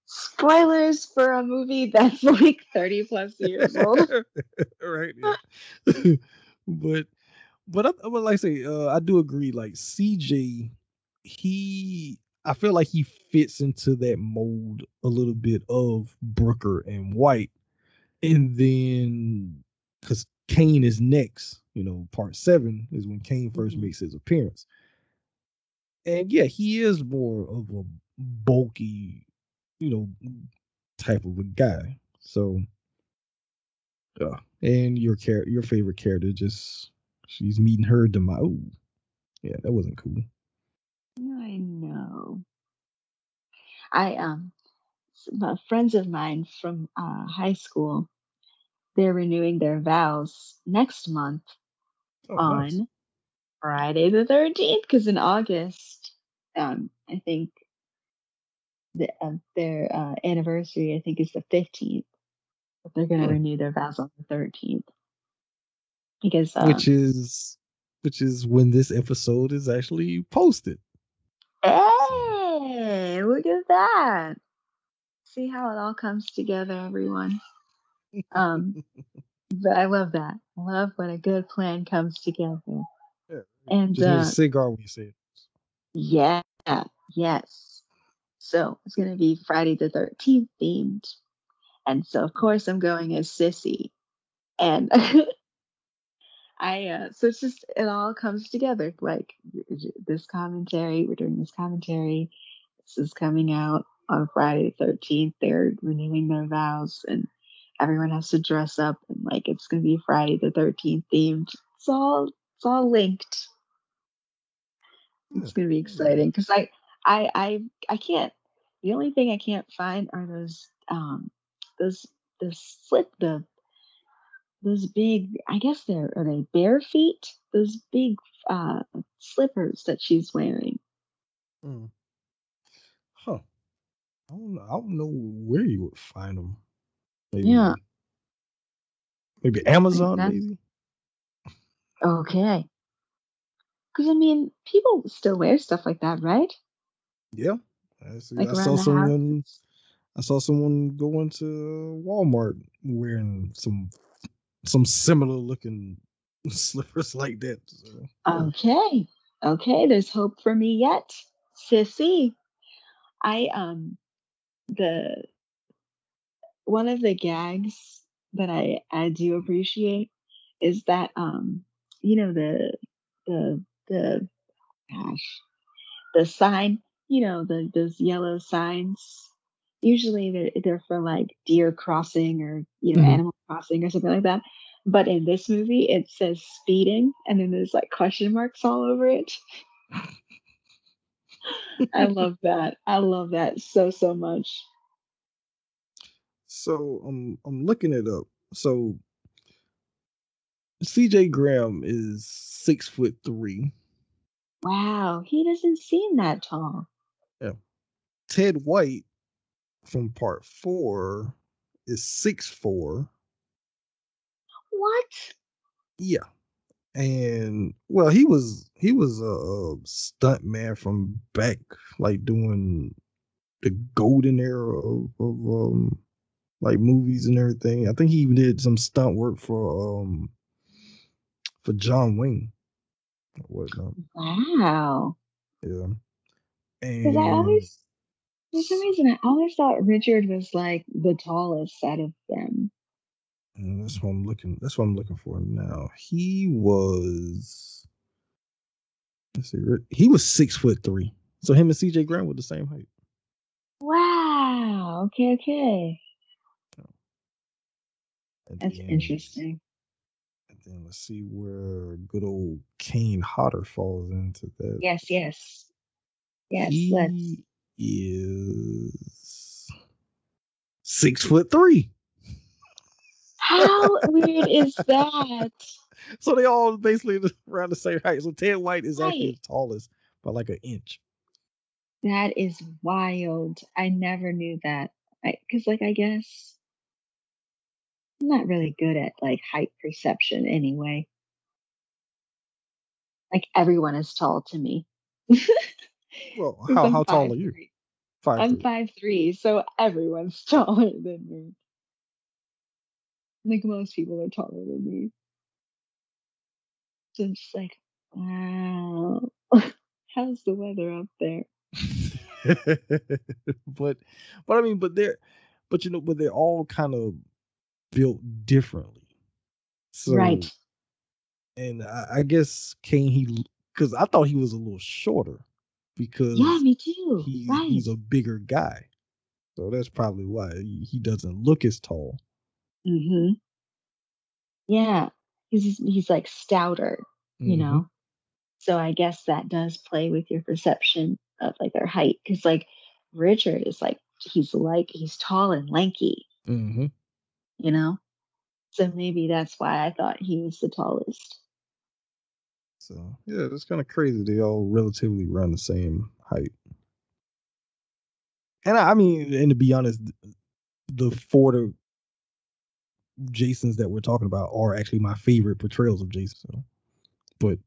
spoilers for a movie that's like 30 plus years old right. but but I, but like I say, uh, I do agree. Like CJ, he I feel like he fits into that mold a little bit of Brooker and White, and then because Kane is next, you know, part seven is when Kane 1st Mhm. makes his appearance, and yeah, he is more of a bulky, you know, type of a guy. So yeah, and your char- your favorite character just she's meeting her demise. Ooh, yeah, that wasn't cool. I know. I um s- my friends of mine from uh, high school, they're renewing their vows next month Oh, on nice. Friday the thirteenth. Because in August, um, I think the, uh, their uh, anniversary, I think, is the fifteenth. But they're gonna Hmm. renew their vows on the thirteenth because uh, which is which is when this episode is actually posted. Hey, look at that. See how it all comes together, everyone. Um, but I love that. I love when a good plan comes together. Yeah, And just uh, a cigar when you say it. yeah, yes. So it's gonna be Friday the 13th themed. And so of course I'm going as Sissy. And I uh so it's just it all comes together. Like this commentary, we're doing this commentary. This is coming out on Friday the 13th. They're renewing their vows and everyone has to dress up and like it's gonna be Friday the 13th themed. It's all it's all linked. It's gonna be exciting because I, I I I can't the only thing I can't find are those um those the slip the those big I guess they're are they bare feet? Those big uh slippers that she's wearing. Mm. Huh. I don't know. I don't know where you would find them. Maybe, Yeah. Maybe Amazon. Maybe. Okay. Because I mean, people still wear stuff like that, right? Yeah. I, see, Like I saw someone. house. I saw someone go into Walmart wearing some some similar looking slippers like that. So. Okay. Okay, there's hope for me yet. Sissy. I um the one of the gags that I I do appreciate is that um you know the the the gosh the sign you know the those yellow signs usually they're, they're for like deer crossing or you know Mhm. animal crossing or something like that but in this movie it says speeding and then there's like question marks all over it i love that i love that so so much So I'm I'm looking it up. So CJ Graham is six foot three. wow he doesn't seem that tall Yeah. Ted White from part four is six four. what Yeah. And well, he was he was a, a stunt man from back, like doing the golden era of, of um like movies and everything. I think he even did some stunt work for um for John Wayne or whatnot. wow Yeah. because i always for some reason i always thought richard was like the tallest out of them and that's what I'm looking that's what I'm looking for now. He was let's see, he was six foot three. So him and CJ Graham were the same height. wow okay okay oh. And that's then- interesting And then let's see where good old Kane Hodder falls into that. yes yes yes let's he is six foot three. How weird is that? So they all basically around the same height. So Ted White is actually the tallest by like an inch. That is wild. I never knew that. Because, like, I guess I'm not really good at like height perception anyway. Like, everyone is tall to me. Well, how how tall are you? 5'3". Five. I'm three. five three, so everyone's taller than me. Like most people are taller than me. So I'm just like, wow. How's the weather up there? but but I mean, but they're but you know, but they're all kind of built differently. So right. and I, I guess Kane he because I thought he was a little shorter because Yeah, me too. he, right. he's a bigger guy. So that's probably why he doesn't look as tall. Mm-hmm. Yeah. He's he's like stouter, you Mhm. know. So I guess that does play with your perception of like their height. Cause like Richard is like he's like he's tall and lanky, Mhm. you know? So maybe that's why I thought he was the tallest. So yeah, that's kind of crazy. They all relatively around the same height. And I, mean, and to be honest, the four Jasons that we're talking about are actually my favorite portrayals of Jason. So. But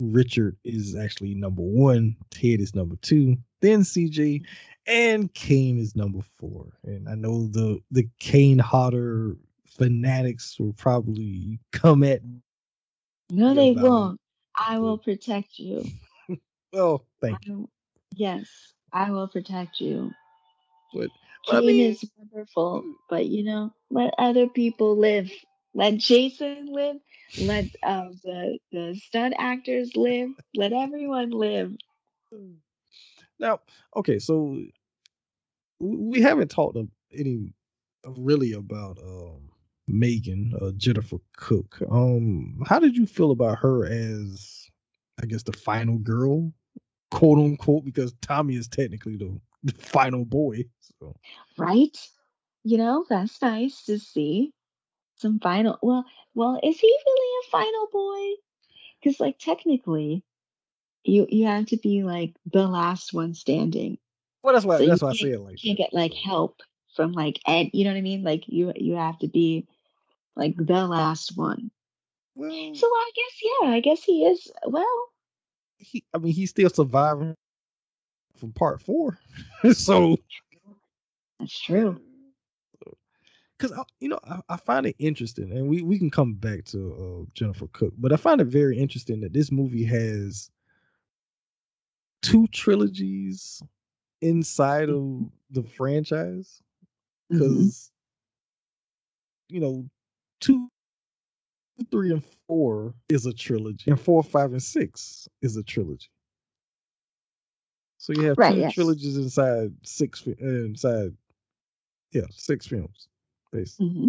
Richard is actually number one, Ted is number two, then CJ, and Kane is number four. And I know the the Kane Hodder fanatics will probably come at No, they won't. I will protect you. oh thank I will- yes, I will protect you. But but I Kane mean, is wonderful, but you know, let other people live. Let Jason live. Let um, the the stunt actors live. Let everyone live. now okay, so we haven't talked any really about um Megan, uh, Jennifer Cook. Um, how did you feel about her as, I guess, the final girl, quote unquote? Because Tommy is technically the, the final boy. So Right? You know, that's nice to see. Some final. Well, well, is he really a final boy? Because like technically, you you have to be like the last one standing. well, that's why So that's why I say it like You can't that. get like help from like Ed. You know what I mean? Like you you have to be like the last one. Well, So I guess yeah, I guess he is. Well, he, I mean, he's still surviving from part four. so that's true. because you know I, I, find it interesting, and we we can come back to uh, Jennifer Cook, but I find it very interesting that this movie has two trilogies inside of the franchise because mm-hmm. you know two three and four is a trilogy and four five and six is a trilogy so you have right, two yes. trilogies inside six inside yeah six films basically mm-hmm.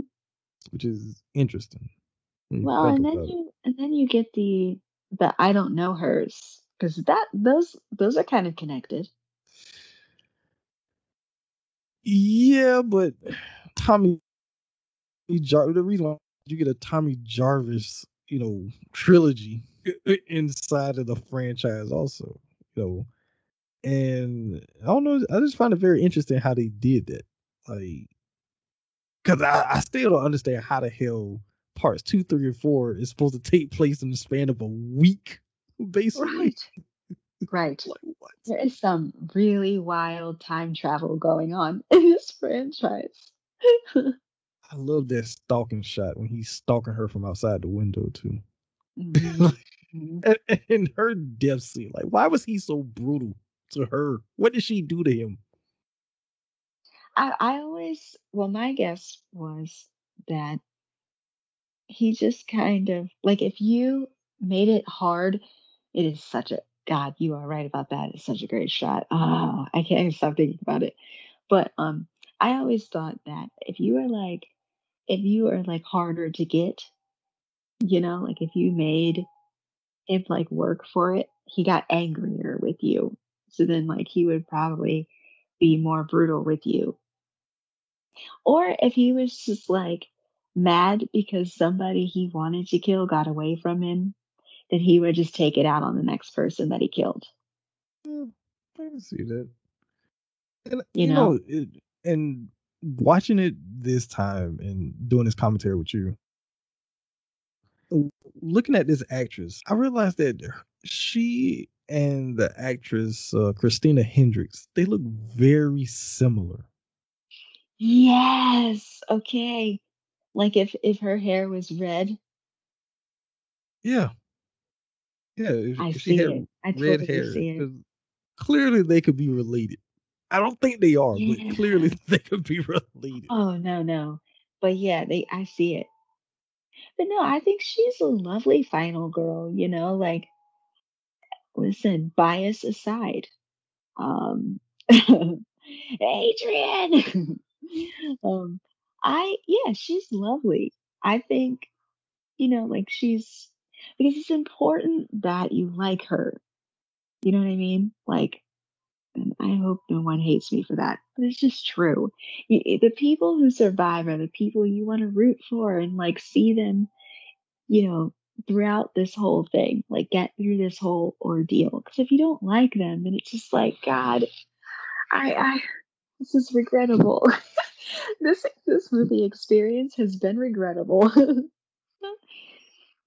which is interesting well and then you it. and then you get the the i don't know hers because that those those are kind of connected yeah, but Tommy Jar the reason why you get a Tommy Jarvis, you know, trilogy inside of the franchise also, you know. And I don't know, I just find it very interesting how they did that. Like because I, I still don't understand how the hell parts two, three, and four is supposed to take place in the span of a week, basically. Right. Right. Like, there is some really wild time travel going on in this franchise. I love that stalking shot when he's stalking her from outside the window too. Mm-hmm. mm-hmm. and, and her death scene, like, why was he so brutal to her? What did she do to him? I, I always, well, my guess was that he just kind of like if you made it hard, it is such a God, you are right about that. It's such a great shot. Ah, I can't stop thinking about it. But um, I always thought that if you were like, if you are like harder to get, you know, like if you made him like work for it, he got angrier with you. So then like he would probably be more brutal with you. Or if he was just like mad because somebody he wanted to kill got away from him then he would just take it out on the next person that he killed. Yeah, I can see that. And you, you know, know it, and watching it this time and doing this commentary with you, looking at this actress, I realized that she and the actress uh, Christina Hendricks, they look very similar. Yes. Okay. Like if if her hair was red. Yeah. Yeah, if, I if she had it. I red totally hair, see it. clearly they could be related. I don't think they are, yeah. but clearly they could be related. Oh no, no, but yeah, they. I see it. But no, I think she's a lovely final girl. You know, like listen, bias aside, um, Adrian. um, I yeah, she's lovely. I think, you know, like she's because it's important that you like her. You know what I mean? Like, and I hope no one hates me for that, but it's just true. The people who survive are the people you want to root for and like see them, you know, throughout this whole thing, like get through this whole ordeal. Because if you don't like them, then it's just like, God, I, I, this is regrettable. this this movie experience has been regrettable.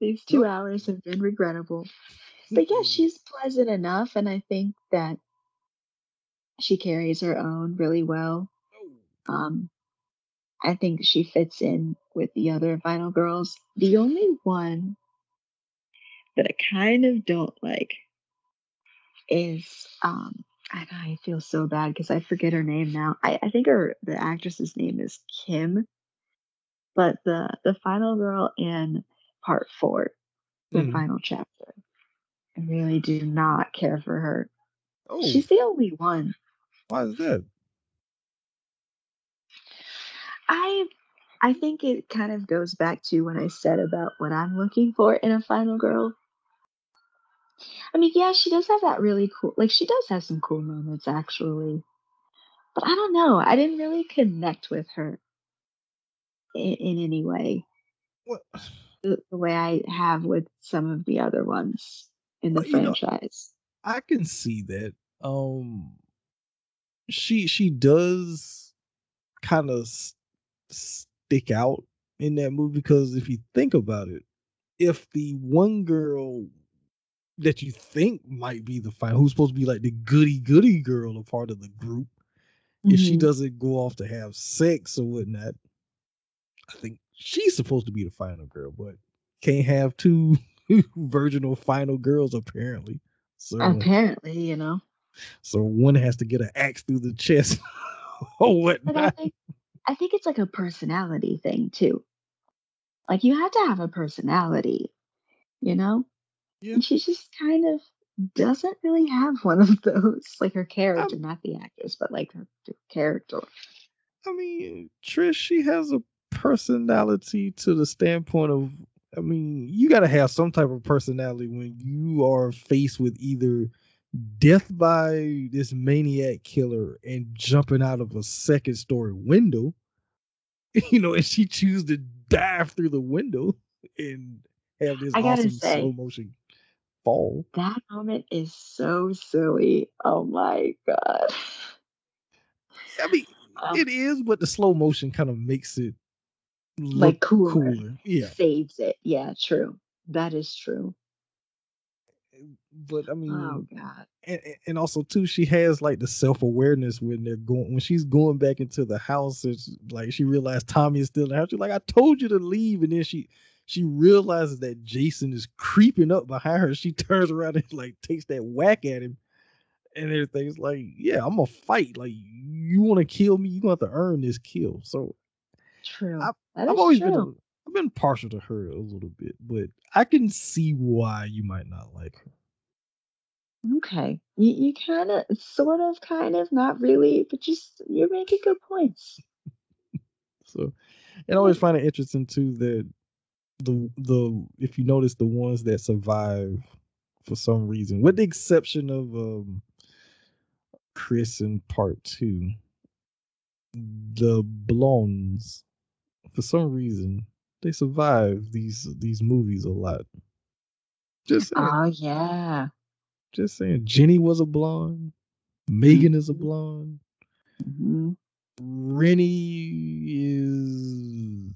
These two hours have been regrettable. But yeah, mm-hmm. she's pleasant enough, and I think that she carries her own really well. Oh. Um, I think she fits in with the other final girls. The only one that I kind of don't like is um I, I feel so bad because I forget her name now. I, I think her the actress's name is Kim, but the the final girl in part four, the mm. final chapter. I really do not care for her. Oh. She's the only one. Why is that? I I think it kind of goes back to what I said about what I'm looking for in a final girl. I mean, yeah, she does have that really cool like she does have some cool moments actually. But I don't know. I didn't really connect with her in, in any way. What? the, the way I have with some of the other ones in the well, franchise. Know, I can see that. Um, she she does kind of stick out in that movie because if you think about it, if the one girl that you think might be the final, who's supposed to be like the goody goody girl, a part of the group, mm-hmm. if she mm-hmm. doesn't go off to have sex or whatnot, I think she's supposed to be the final girl, but can't have two virginal final girls apparently. So apparently, you know. So one has to get an axe through the chest or whatnot. But I think I think it's like a personality thing too. Like you have to have a personality, you know? Yeah. And she just kind of doesn't really have one of those. Like her character, Um, not the actress, but like her the character. I mean, Trish, she has a personality to the standpoint of, I mean, you got to have some type of personality when you are faced with either death by this maniac killer and jumping out of a second story window, you know, and she chooses to dive through the window and have this awesome say- slow motion fall. That moment is so silly. Oh my god. I mean, Um, it is, but the slow motion kind of makes it look like cooler. cooler. Yeah. Saves it. Yeah, true. That is true. But I oh, mean, Oh god. and, and- also too, she has like the self awareness when they're going when she's going back into the house. It's like she realized Tommy is still in the house. She's like, I told you to leave, and then she she realizes that Jason is creeping up behind her. She turns around and like takes that whack at him, and everything's like, yeah, I'm gonna fight. Like you want to kill me, you gonna have to earn this kill. So True. I, I've is always been a, true. I've been partial to her a little bit, but I can see why you might not like her. Okay. You you kind of sort of kind of not really, but just you're making good points. So, and I always find it interesting too that the the if you notice the ones that survive for some reason, with the exception of um Chris in part two, the blondes for some reason they survive these these movies a lot. Just Oh yeah. Just saying. Ginny was a blonde. Megan is a Mhm. blonde. hmm Rennie is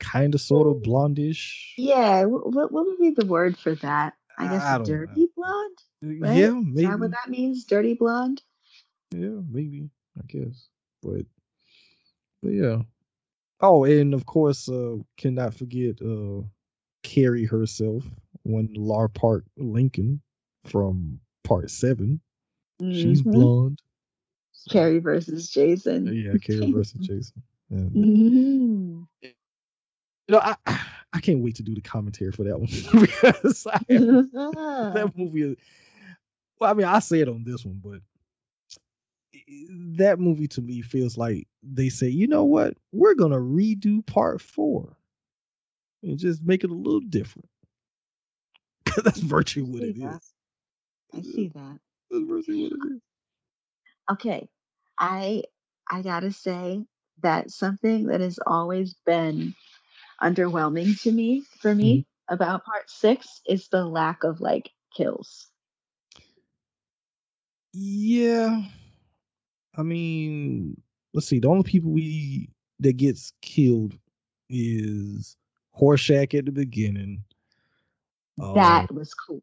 kind of sort of blondish. Yeah. What, what would be the word for that? I guess I don't know. dirty blonde. Right? Yeah, Is that what that means? Dirty blonde. Yeah, maybe. I guess. But but yeah. Oh, and of course, uh cannot forget uh Carrie herself, one Lar Park Lincoln from part seven. She's Mhm. blonde. Carrie versus Jason. Yeah, Carrie versus Jason. And, Mhm. you know, I I can't wait to do the commentary for that one because I that movie is well i mean i say it on this one but that movie to me feels like they say you know what we're gonna redo part four and just make it a little different that's virtually what it is I see that. that's virtually what it is Okay. I I gotta say that something that has always been underwhelming to me for mm-hmm. me about part six is the lack of like kills. yeah i mean let's see the only people we that gets killed is Horshack at the beginning that um was cool.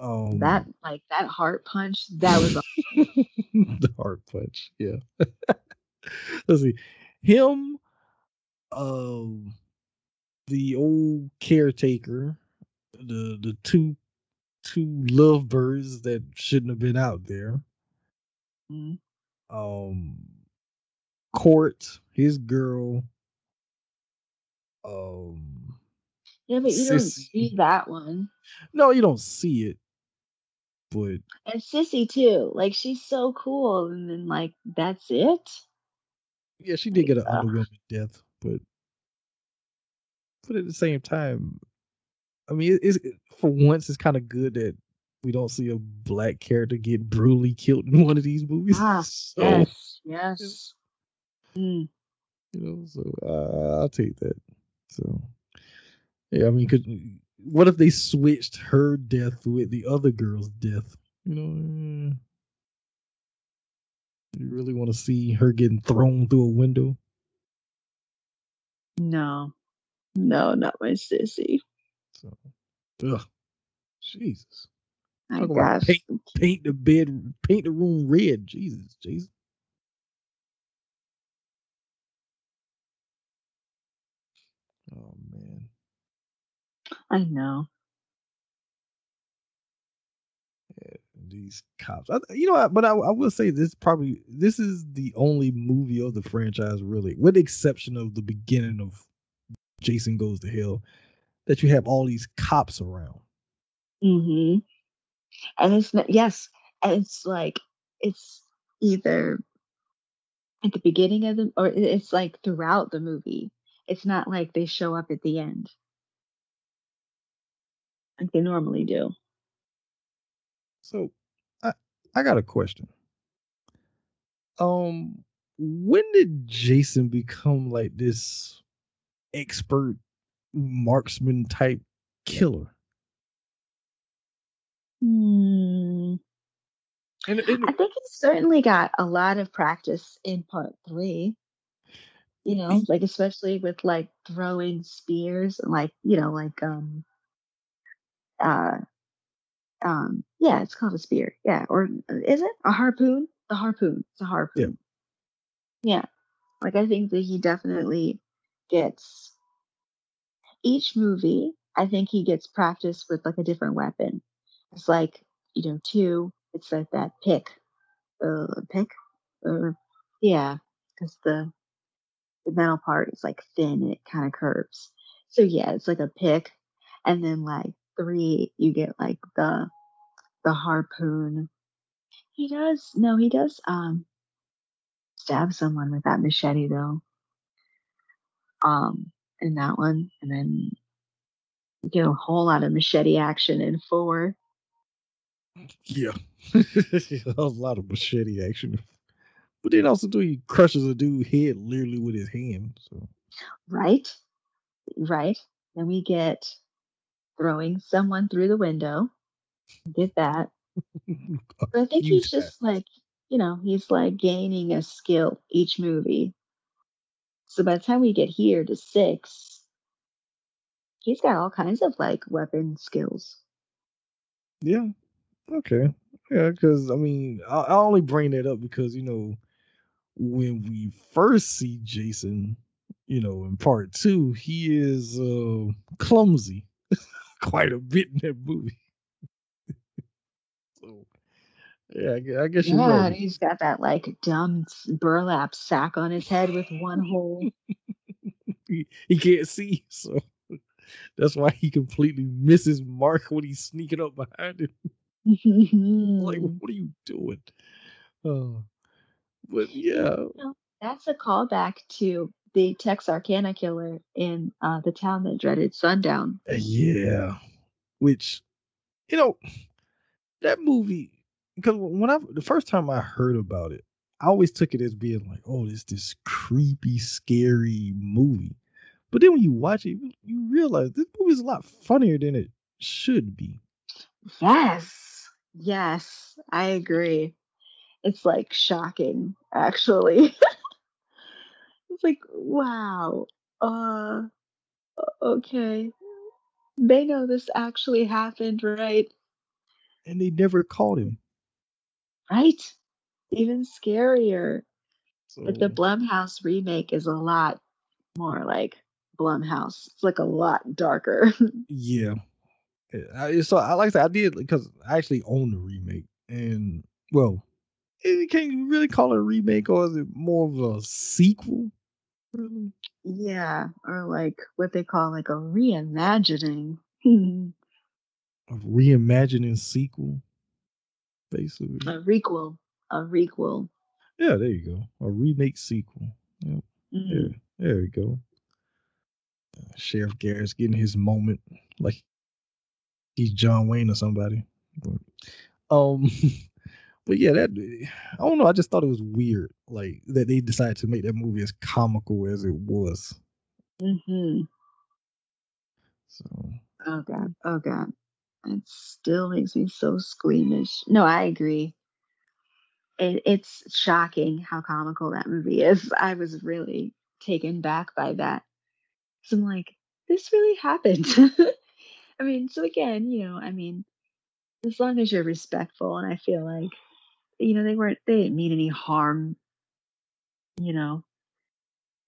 Um, That like that heart punch, that was the heart punch. Yeah. Let's see. Him, um, the old caretaker, the the two two lovebirds that shouldn't have been out there. Mhm. Um, Cort, his girl. Um, Yeah, but you don't see that one. no, you don't see it, but And Sissy too. Like she's so cool. And then like that's it. Yeah, she did get an Ugh. underwhelming death, but but at the same time, I mean, it- it's it, for once it's kind of good that we don't see a black character get brutally killed in one of these movies. Ah, so, Yes. Yes. Mm. you know, so uh, I'll take that. So yeah, I mean, could what if they switched her death with the other girl's death? You know, eh, you really want to see her getting thrown through a window? No. No, not my sissy. So, ugh, Jesus. My Talk gosh. paint the bed, paint the room red. Jesus, Jesus. I know. these cops. I, you know, what, but I, I will say this probably this is the only movie of the franchise really, with the exception of the beginning of Jason Goes to Hell, that you have all these cops around. Mm Mhm. And it's not, yes, and it's like it's either at the beginning of the or it's like throughout the movie. It's not like they show up at the end like they normally do. So, I I got a question. Um, when did Jason become like this expert marksman type killer? Hmm. And, and I think he certainly got a lot of practice in part three. You know, like especially with like throwing spears, and like you know, like um, uh, um, yeah, it's called a spear, yeah, or uh, is it a harpoon? The harpoon, it's a harpoon. Yeah, yeah. like I think that he definitely gets each movie. I think he gets practice with like a different weapon. It's like you know, two. It's like that pick, uh, pick, or yeah, because the the metal part is like thin and it kind of curves. So yeah, it's like a pick, and then like three, you get like the the harpoon. He does no, he does um stab someone with that machete though. Um, in that one, and then you get a whole lot of machete action in four. yeah, a lot of machete action. But then also too, he crushes a dude head literally with his hand. So Right, right. Then we get throwing someone through the window. Get that. But I think he's just like, you know, he's like gaining a skill each movie. So by the time we get here to six, he's got all kinds of like weapon skills. Yeah. Okay. Yeah, because I mean, I, I only bring that up because you know when we first see Jason, you know, in part two, he is uh, clumsy quite a bit in that movie. so yeah, I gue- I guess you're Yeah, right. he's got that like dumb burlap sack on his head with one hole. He, he can't see, so that's why he completely misses Mark when he's sneaking up behind him. Like, what are you doing? Uh, but yeah, That's a callback to the Texarkana killer in uh, the town that dreaded sundown. yeah. Which, you know, that movie because when I the first time I heard about it, I always took it as being like, oh, this this creepy, scary movie. But then when you watch it, you- you realize this movie is a lot funnier than it should be. Yes, yes, I agree. It's like shocking, actually. it's like, wow, uh, okay. They know this actually happened, right? And they never caught him. Right? Even scarier. So But the Blumhouse remake is a lot more like Blumhouse. It's like a lot darker. yeah. Yeah, I, so I like that I did because I actually own the remake, and well, eh, can you really call it a remake or is it more of a sequel? Really? yeah, or like what they call like a reimagining. A reimagining sequel, basically. a requel. A requel. Yeah, there you go. A remake sequel. Yep. Yeah, there we go. Uh, Sheriff Garrett's getting his moment, like he's John Wayne or somebody. But, um, but yeah, that I don't know. I just thought it was weird, like that they decided to make that movie as comical as it was. Mhm. So Oh god. Oh god. It still makes me so squeamish. No, I agree. It, it's shocking how comical that movie is. I was really taken back by that. So I'm like, this really happened. I mean, so again, you know, I mean, as long as you're respectful, and I feel like, you know, they weren't, they didn't mean any harm, you know.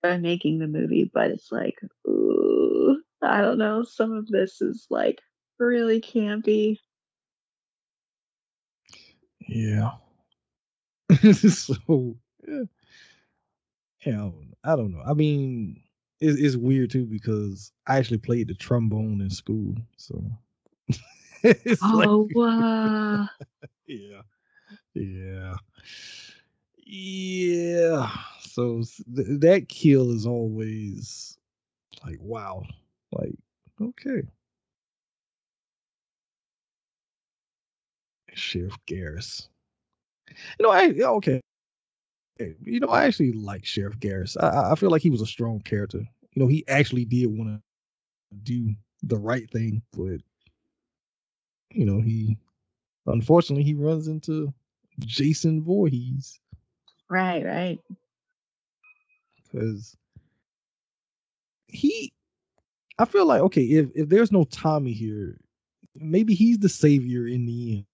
by making the movie, but it's like, ooh, I don't know. Some of this is like really campy. Yeah. so yeah. I don't know. I mean, it's, it's weird too because I actually played the trombone in school, so it's like Oh, wow. yeah, yeah, yeah. So th- that kill is always like wow, like okay, Sheriff Garris. You know, I okay. You know, I actually like Sheriff Garris. I, I feel like he was a strong character. You know, he actually did want to do the right thing, but you know, he unfortunately he runs into Jason Voorhees Right, right. because he. I feel like okay, if if there's no Tommy here, maybe he's the savior in the end.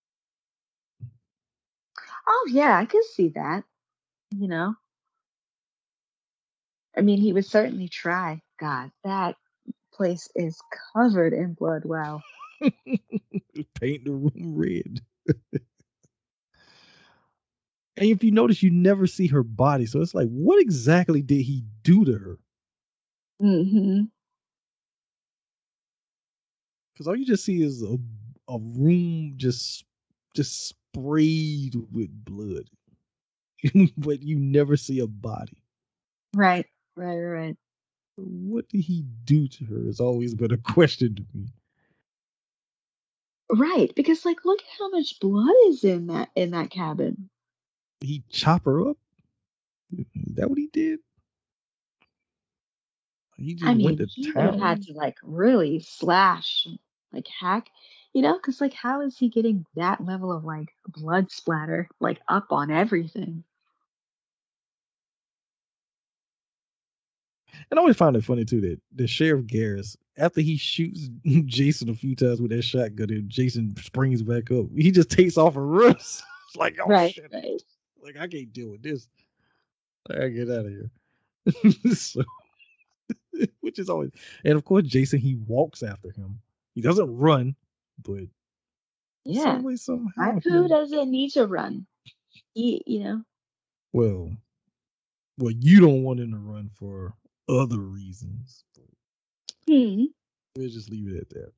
Oh, yeah, I could see that. You know, I mean, he would certainly try. God, that place is covered in blood. Wow. Paint the room red. and if you notice, you never see her body, so it's like, what exactly did he do to her? hmm Because all you just see is a a room just just sprayed with blood, but you never see a body. Right, right, right. What did he do to her? Has always been a question to me. Right, because like, look at how much blood is in that in that cabin. He chop her up. Is that what he did? He just I went mean, to he would have had to like really slash, like hack, you know, because like, how is he getting that level of like blood splatter like up on everything? And I always find it funny too that the sheriff Garris, after he shoots Jason a few times with that shotgun, and Jason springs back up, he just takes off and runs. like, oh Right, shit, right. Like I can't deal with this. I gotta get out of here. so, which is always, and of course, Jason he walks after him. He doesn't run, but Yeah, some somehow, he, doesn't need to run. He, you know, well, well, you don't want him to run for other reasons. hmm. We'll just leave it at that.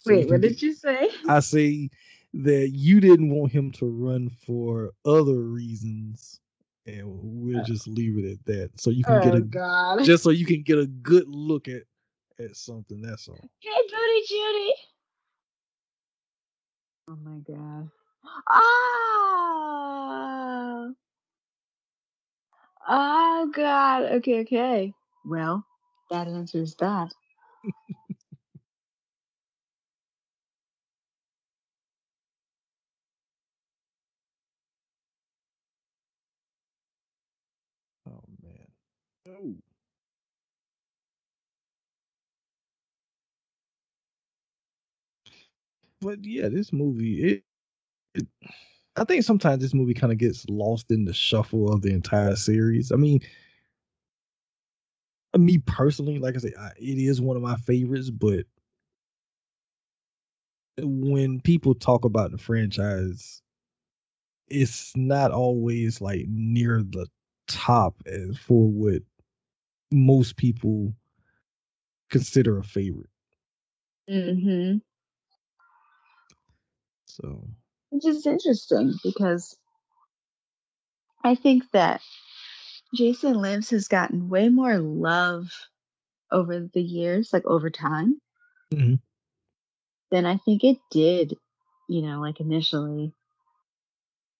So Wait, what did you say? I say that you didn't want him to run for other reasons, and we'll just leave it at that. So you can get Oh a God. just so you can get a good look at at something. That's all. Hey, Booty Judy. Oh my God. Ah. Oh God. Okay, okay. Well, that answers that. Oh. But yeah, this movie it, it I think sometimes this movie kind of gets lost in the shuffle of the entire series. I mean, uh, me personally, like I say, I, it is one of my favorites, but when people talk about the franchise, it's not always like near the top as for what most people consider a favorite. Mm-hmm. So Which is interesting because I think that Jason Lives has gotten way more love over the years, like over time, Mhm. than I think it did, you know, like initially.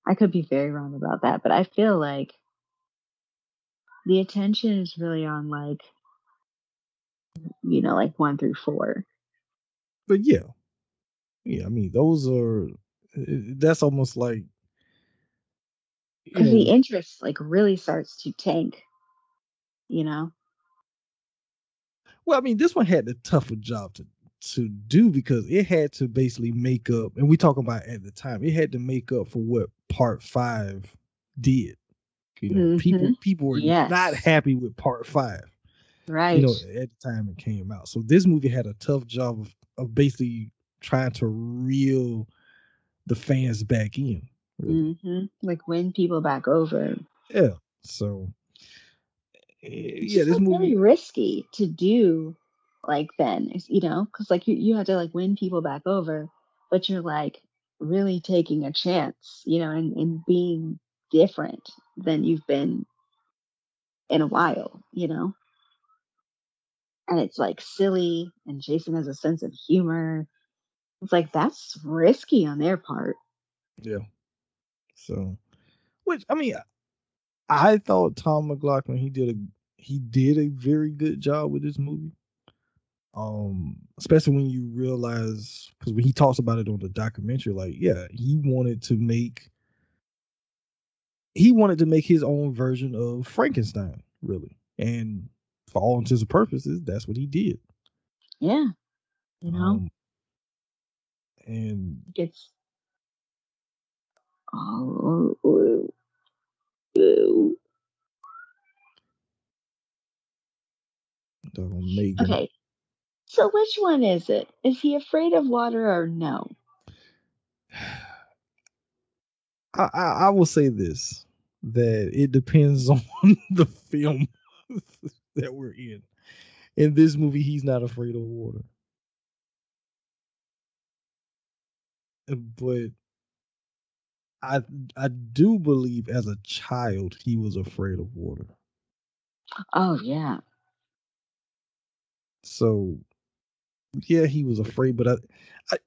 I could be very wrong about that, but I feel like the attention is really on like, you know, like one through four. but yeah, yeah. I mean, those are uh, that's almost like Because the interest like really starts to tank, you know? well, I mean, this one had the tougher job to to do because it had to basically make up, and we talk about at the time, it had to make up for what part five did. You know, people Mhm. people were Yes. not happy with part five. Right. You know, at the time it came out. So this movie had a tough job of, of basically trying to reel the fans back in. really. hmm Like win people back over. Yeah. So eh, It's yeah, this like, movie very risky to do like then, you know, because like you, you have to like win people back over, but you're like really taking a chance, you know, and, and being different than you've been in a while, you know? And it's like silly, and Jason has a sense of humor. It's like that's risky on their part. Yeah. So, which I mean, I thought Tom McLoughlin he did a he did a very good job with this movie. Um, especially when you realize because when he talks about it on the documentary, like yeah, he wanted to make he wanted to make his own version of Frankenstein, really, and for all intents and purposes, that's what he did. Yeah. You know, Um, and gets oh, ooh, ooh. doggone Megan. okay. So which one is it? Is he afraid of water or no? I, I I will say this that it depends on the film that we're in. In this movie, he's not afraid of water. But I I do believe as a child he was afraid of water. Oh yeah. So yeah, he was afraid, but I, I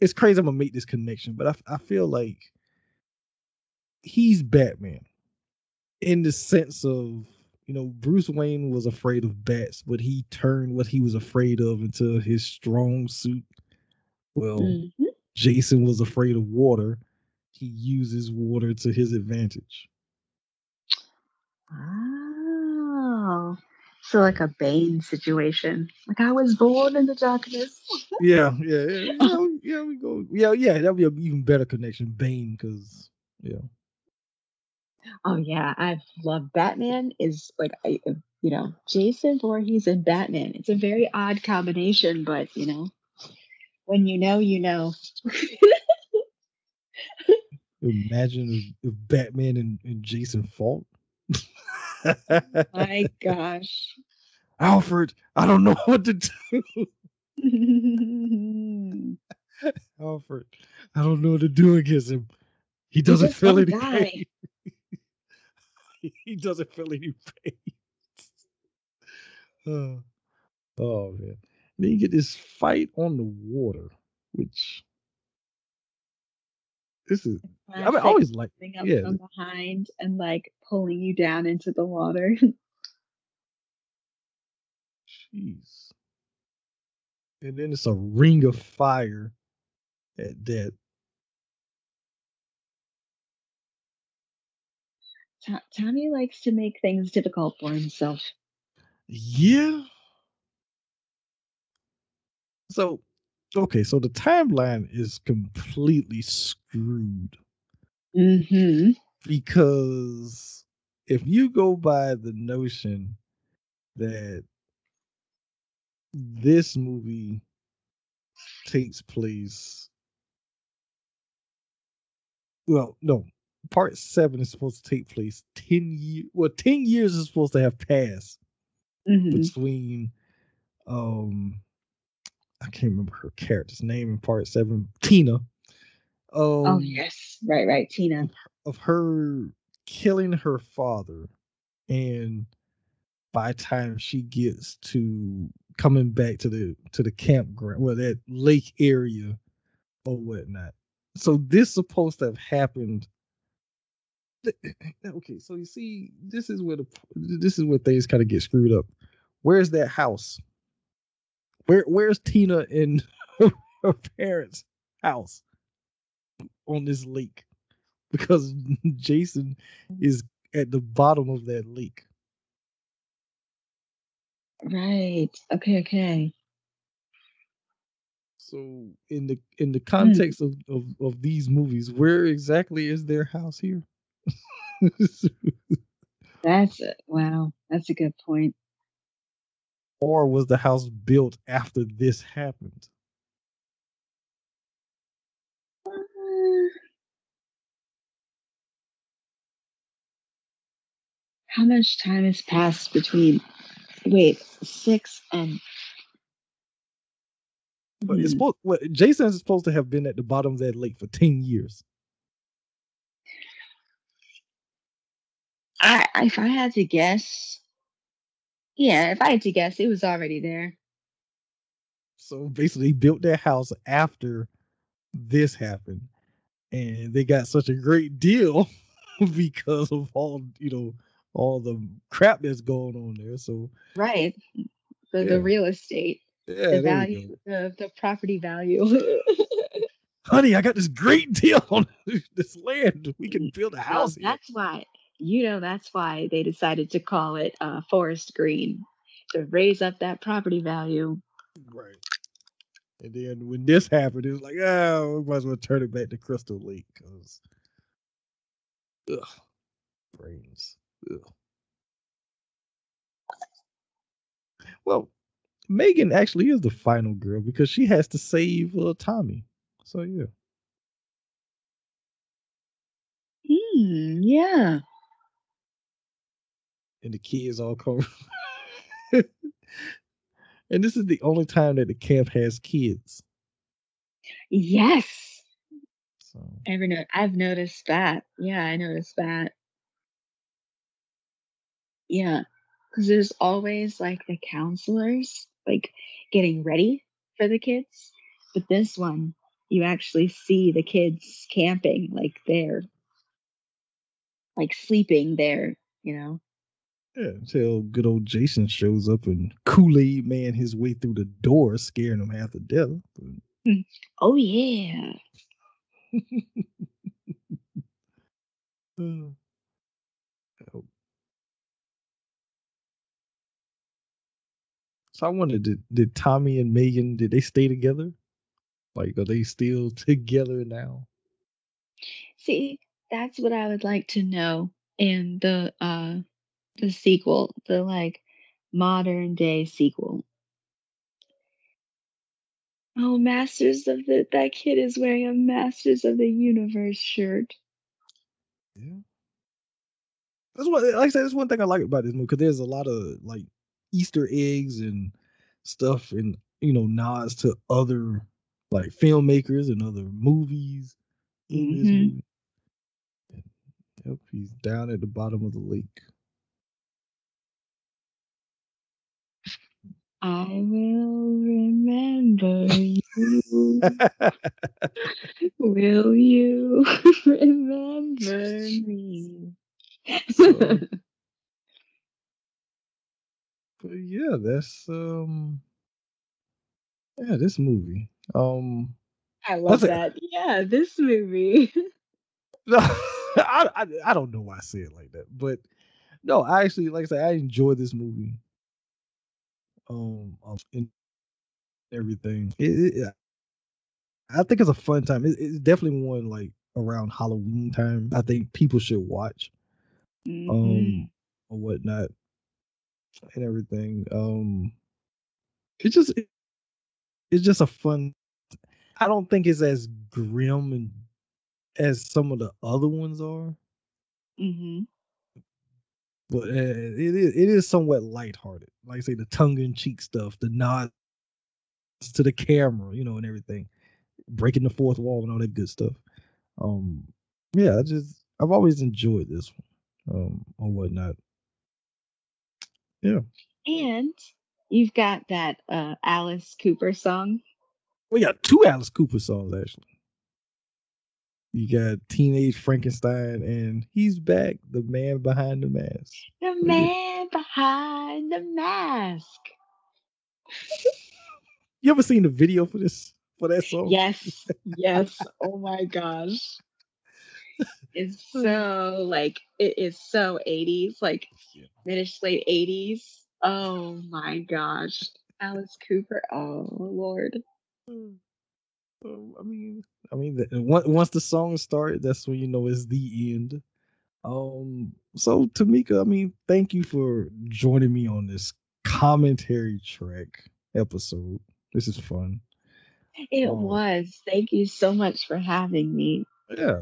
it's crazy I'm gonna make this connection, but I I feel like he's Batman in the sense of you know Bruce Wayne was afraid of bats, but he turned what he was afraid of into his strong suit. Well, Mhm. Jason was afraid of water. He uses water to his advantage. Oh. So like a Bane situation. Like I was born in the darkness. Yeah, yeah, yeah, yeah, we- yeah. We go. Yeah, yeah. That'd be an even better connection, Bane, because yeah. Oh yeah, I love Batman. Is like I, uh, you know Jason Voorhees and Batman. It's a very odd combination, but you know when you know, you know. Imagine if, Batman and, and Jason fought. My gosh. Alfred, I don't know what to do. Alfred, I don't know what to do against him. He doesn't feel won't any die. pain. he doesn't feel any pain. oh, oh man. Then you get this fight on the water, which this is I mean, always like coming up yeah. from behind and like pulling you down into the water. Jeez. And then it's a ring of fire at that. To- Tommy likes to make things difficult for himself. Yeah. So, okay, so the timeline is completely screwed Mm-hmm. because if you go by the notion that this movie takes place well no part seven is supposed to take place 10 years well 10 years is supposed to have passed Mm-hmm. between um i can't remember her character's name in part seven tina um oh yes, right, right, Tina. of her killing her father and by the time she gets to coming back to the to the campground well that lake area or whatnot so this supposed to have happened okay so you see this is where the this is where things kind of get screwed up. Where's that house? Where where's tina and her parents house on this lake? Because jason is at the bottom of that lake. Right. Okay, okay. so in the in the hmm. context of, of of these movies where exactly is their house here That's it. Wow, that's a good point. or was the house built after this happened? Uh, How much time has passed between wait, six and But it's Hmm. supposed well, Jason is supposed to have been at the bottom of that lake for 10 years. I if I had to guess, yeah, if I had to guess, it was already there. So basically they built their house after this happened. And they got such a great deal because of all, you know, all the crap that's going on there. So Right. The Yeah. the real estate, yeah, the value, the the property value. Honey, I got this great deal on this land. We can build a house here. that's why you know that's why they decided to call it uh, forest green to raise up that property value. Right. And then when this happened, it was like, oh, we might as well turn it back to Crystal Lake because, ugh, brains. Ugh. Well, Megan actually is the final girl because she has to save uh, Tommy. So yeah, Hmm. Yeah. And the kids all come. and this is the only time that the camp has kids. Yes. So Ever I've noticed that. Yeah, I noticed that. Yeah, because there's always like the counselors like getting ready for the kids, but this one you actually see the kids camping like they're like sleeping there. You know. Yeah, until good old Jason shows up and Kool Aid Man his way through the door, scaring him half to death. But, Oh yeah. uh, oh. so I wondered, did, did Tommy and Megan did they stay together? Like, are they still together now? See, that's what I would like to know And the uh the sequel, the like modern day sequel. Oh, Masters of the that kid is wearing a Masters of the Universe shirt. Yeah. That's what, like I said, that's one thing I like about this movie because there's a lot of like Easter eggs and stuff, and you know nods to other like filmmakers and other movies in this Mhm. movie. And, yep, he's down at the bottom of the lake. I will remember you. Will you remember me? So- but yeah, that's um, yeah, this movie. Um, I love a- that. Yeah, this movie. No, I, I I don't know why I say it like that, but no, I actually like I said, I enjoy this movie. Um, um and everything. It, it, yeah. I think it's a fun time. It, it's definitely one like around Halloween time. I think people should watch Mhm. um or whatnot and everything. Um, it's just it, it's just a fun. I don't think it's as grim and as some of the other ones are. Mhm. But uh, it is it is somewhat lighthearted. Like I say, the tongue in cheek stuff, the nods to the camera, you know, and everything, breaking the fourth wall and all that good stuff. Um, yeah, I just I've always enjoyed this one, um, or whatnot. Yeah, And you've got that uh, Alice Cooper song. we got two Alice Cooper songs actually. You got Teenage Frankenstein and He's Back, the man behind the mask. The man behind the mask. You ever seen the video for this for that song? Yes, yes. Oh my gosh. It's so like it is so 80s, like Yeah. British late 80s. Oh my gosh. Alice Cooper. Oh Lord. Hmm. Um, I mean, I mean, the, once the song started, that's when you know it's the end. Um, so Tamika, I mean, thank you for joining me on this commentary track episode. This is fun. It Oh. was. Thank you so much for having me. Yeah.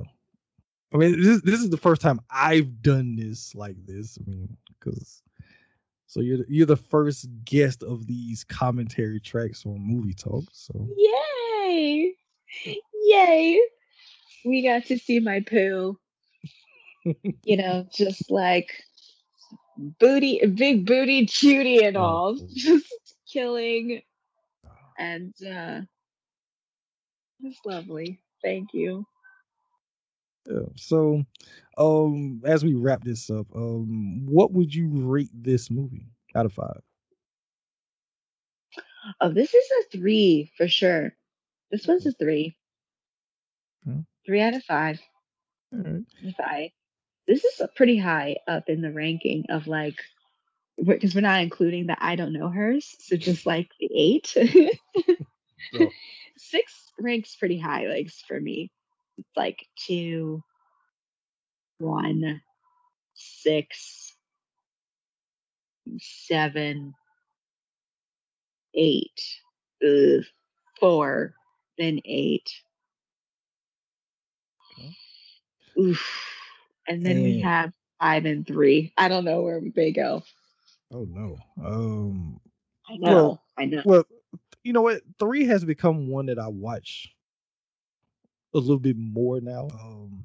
I mean, this this is the first time I've done this like this. I mean, because so you're the- you're the first guest of these commentary tracks on Movie Talk. So Yay! Yay! We got to see my poo. you know, just like booty, big booty Judy and Oh, all, just killing, and uh, it was lovely. Thank you. yeah. So, um, as we wrap this up, um, what would you rate this movie out of five? Oh, this is a three for sure. This one's a three. Hmm. Three out of five. Right. If I, this is a pretty high up in the ranking of like, because we're not including the I don't know hers, so just like the eight. Oh. Six ranks pretty high, like for me. It's like two, one, six, seven, eight, four, then eight. Okay. Oof. And then we have five and three. I don't know where they go. Oh no. Um. I know. Well, I know. Well, you know what? Three has become one that I watch a little bit more now. Um,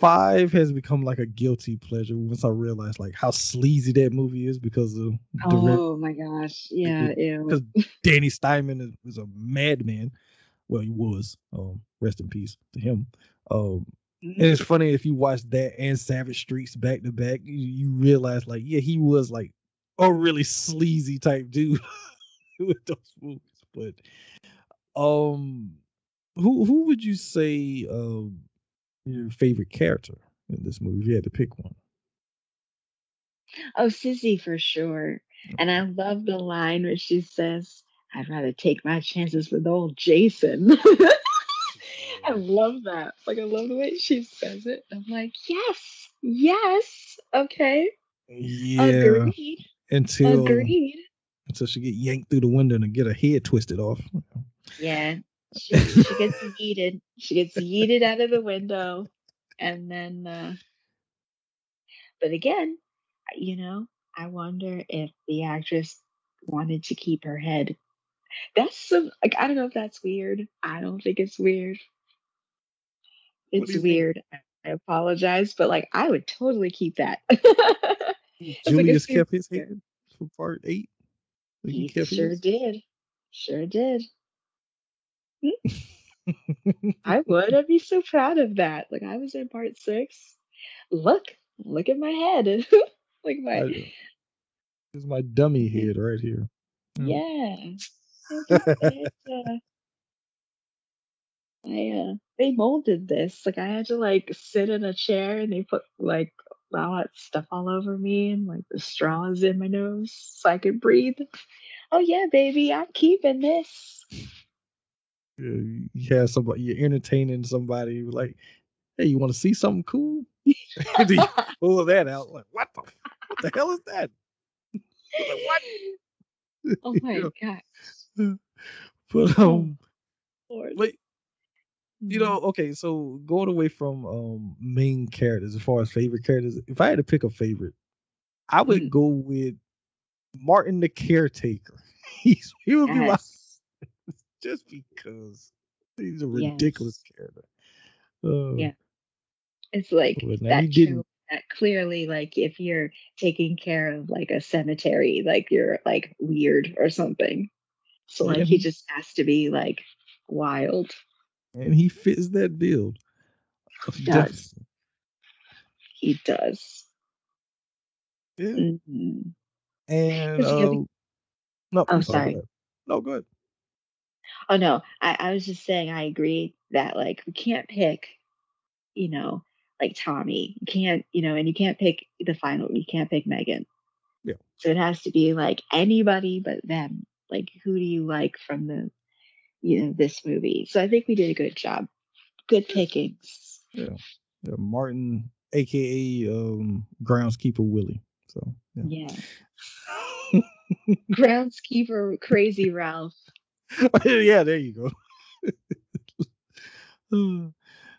five has become like a guilty pleasure once I realized like how sleazy that movie is because of direct, Oh my gosh. Yeah, because Danny Steinmann is, is a madman. Well, he was. Um, rest in peace to him. Um, and it's funny if you watch that and Savage Streets back to back, you, you realize like, yeah, he was like a really sleazy type dude with those movies. But um, who who would you say um your favorite character in this movie? If you had to pick one. Oh, Sissy for sure. And I love the line where she says, I'd rather take my chances with old Jason. I love that. Like, I love the way she says it. I'm like, yes, yes, okay, Yeah, agreed, until agreed. until she get yanked through the window and get her head twisted off. Yeah, she, she gets yeeted. She gets yeeted out of the window. And then, uh, but again, you know, I wonder if the actress wanted to keep her head. That's some, like, I don't know if that's weird. I don't think it's weird. What do It's you think? weird. I apologize, but like, I would totally keep that. like a Julius kept his head for part eight. Like, he kept sure his? did. Sure did. I would. I'd be so proud of that. Like I was in part six. Look, look at my head. like my I- This is my dummy head right here. yeah. It, uh, I uh they molded this. Like I had to like sit in a chair and they put like all that stuff all over me and like the straws in my nose so I could breathe. Oh yeah, baby, I'm keeping this. Yeah, you have somebody, you're entertaining somebody like, hey, you want to see something cool? You pull that out? Like, what the, what the hell is that? Like, what? oh You my know, god. But Oh, um, Lord. but you Mhm. know, okay, so going away from um main characters as far as favorite characters, if I had to pick a favorite, I would Mm. go with Martin the caretaker. He's he would be my just because he's a Yes. ridiculous character. Uh, Yeah. It's like that show that clearly like if you're taking care of like a cemetery, like you're like weird or something. So like he just has to be like wild. and he fits that bill. He Definitely. does. He does. Yeah. hmm And the uh, no, oh I'm sorry. sorry. go. No, good. Oh no, I, I was just saying I agree that like we can't pick, you know, like Tommy. You can't, you know, and you can't pick the final. You can't pick Megan. Yeah. So it has to be like anybody but them. Like who do you like from the, you know, this movie? So I think we did a good job. Good pickings. Yeah. yeah. Martin aka um, groundskeeper Willie. So yeah. yeah. groundskeeper Crazy Ralph. yeah, there you go.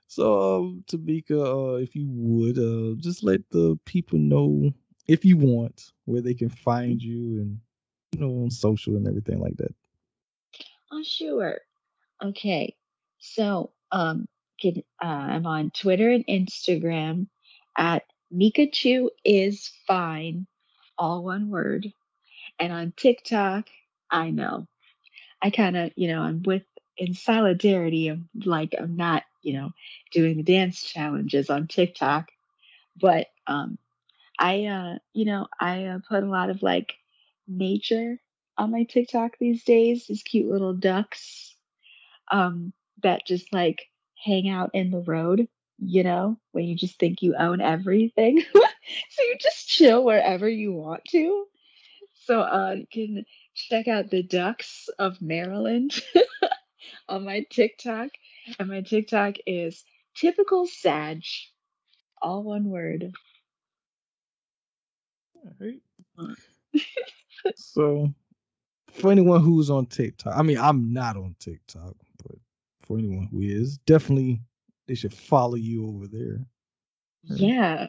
so, um, Tamika, uh, if you would, uh, just let the people know if you want where they can find you and you know on social and everything like that. Oh, sure. Okay. So, um, can, uh, I'm on Twitter and Instagram at Mikachu is fine, all one word. And on TikTok, I know. I kind of, you know, I'm with in solidarity of like I'm not, you know, doing the dance challenges on TikTok, but um I uh you know, I uh, put a lot of like nature on my TikTok these days, these cute little ducks um that just like hang out in the road, you know, when you just think you own everything. so you just chill wherever you want to. So uh, you can check out the Ducks of Maryland on my TikTok. And my TikTok is typical Sag, all one word. All right. so, for anyone who's on TikTok, I mean, I'm not on TikTok, but for anyone who is, definitely they should follow you over there. Yeah.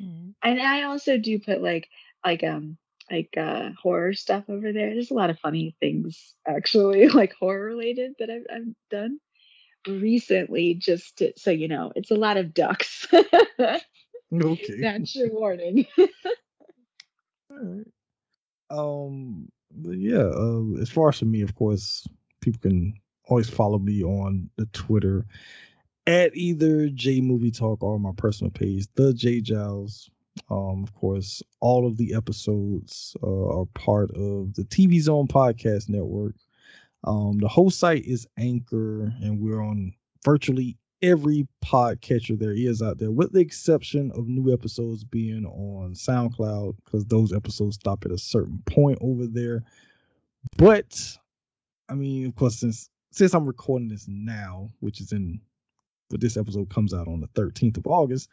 Mm-hmm. And I also do put like like um like uh horror stuff over there. There's a lot of funny things actually, like horror related that I've I've done recently just to, so you know, it's a lot of ducks. okay. That's your warning. All right. Um but yeah, uh, as far as for me, of course, people can always follow me on the Twitter at either Jay Movie Talk or my personal page, the Jay Giles. Um, of course, all of the episodes uh, are part of the TV Zone Podcast Network. Um, the whole site is Anchor, and we're on virtually every podcatcher there is out there, with the exception of new episodes being on SoundCloud, because those episodes stop at a certain point over there. But I mean, of course, since since I'm recording this now, which is in but this episode comes out on the 13th of August.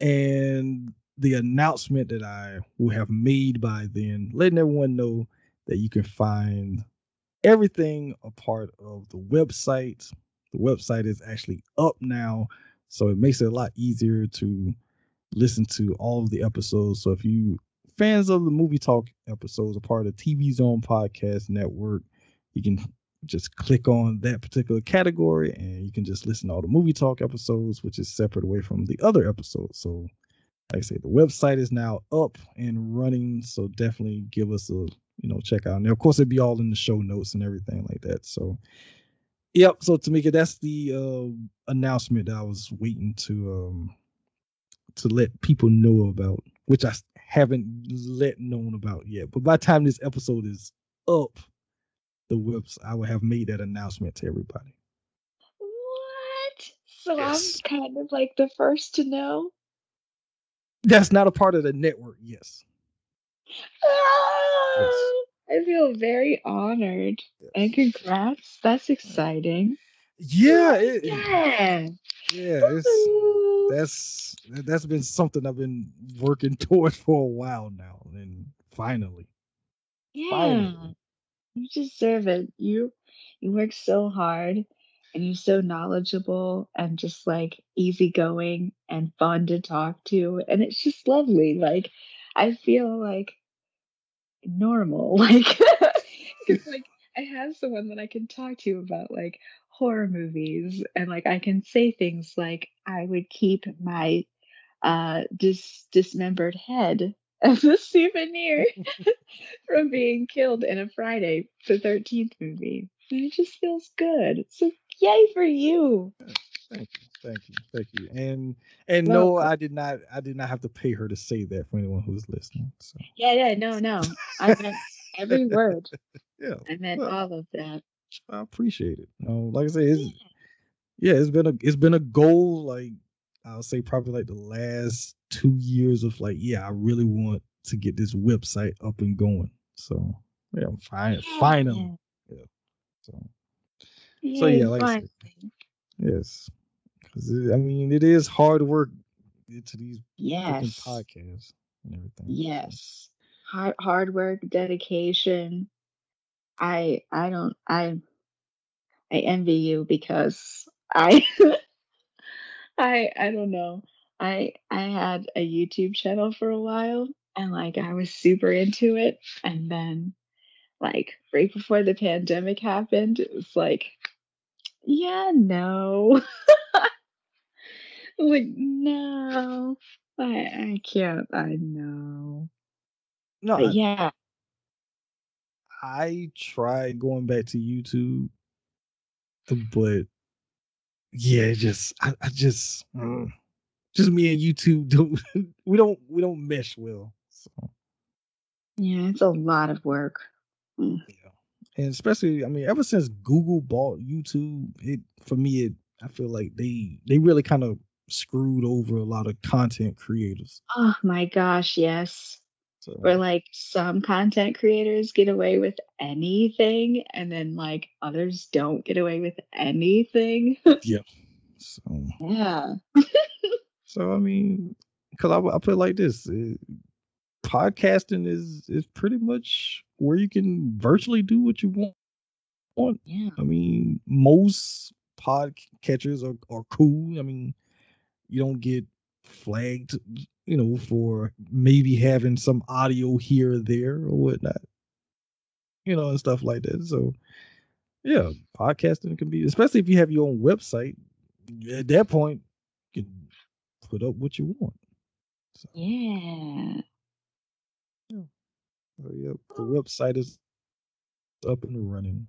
And the announcement that I will have made by then, letting everyone know that you can find everything a part of the website. The website is actually up now, so it makes it a lot easier to listen to all of the episodes. So if you fans of the movie talk episodes, are part of the TV Zone Podcast Network, you can just click on that particular category and you can just listen to all the movie talk episodes, which is separate away from the other episodes. So, like I say, the website is now up and running. So definitely give us a you know check out. And of course, it'd be all in the show notes and everything like that. So, yep. So Tamika, that's the uh, announcement that I was waiting to um to let people know about, which I haven't let known about yet. But by the time this episode is up, the whips, I would have made that announcement to everybody. What? So yes. I'm kind of like the first to know? That's not a part of the network, yes. Oh, yes. I feel very honored. Yes. And congrats. That's exciting. Yeah. It, yeah. Yeah. It's, that's that's been something I've been working towards for a while now. And finally. Yeah. Finally. You deserve it. You you work so hard and you're so knowledgeable and just like easygoing and fun to talk to. And it's just lovely. Like I feel like normal. Like like I have someone that I can talk to about like horror movies and like I can say things like I would keep my uh dis- dismembered head as a souvenir from being killed in a Friday the 13th movie. And it just feels good. So yay for you. Thank you. Thank you. Thank you. And and well, no, uh I did not I did not have to pay her to say that for anyone who's listening. So Yeah, yeah, no, no. I meant every word. Yeah. I meant well, all of that. I appreciate it. Know, like I say, it's, yeah. yeah, it's been a it's been a goal like I'll say probably like the last two years of like, yeah, I really want to get this website up and going. So yeah, I'm fine, yeah. finally. Yeah. So, yeah, so yeah, like I said, yes, because I mean it is hard work into these yes. podcasts and everything. yes hard hard work dedication. I i don't i i envy you because i i i don't know. I i had a youtube channel for a while and like i was super into it and then like right before the pandemic happened it was like yeah no like no i i can't i know No, but I, yeah I tried going back to YouTube, but yeah, just I, I just mm, just me and YouTube don't we don't we don't mesh well. So yeah it's a lot of work Mm. yeah. And especially I mean ever since Google bought YouTube, it for me it I feel like they they really kind of screwed over a lot of content creators. oh my gosh yes So where like some content creators get away with anything and then like others don't get away with anything. yeah. So yeah. so I mean because I, I put it like this. eh, podcasting is is pretty much where you can virtually do what you want. want. Yeah. I mean, most podcatchers are, are cool. I mean, you don't get flagged, you know, for maybe having some audio here or there or whatnot, you know, and stuff like that. So, yeah, podcasting can be, especially if you have your own website. At that point, you can put up what you want. So, Yeah. So yep. the website is up and running.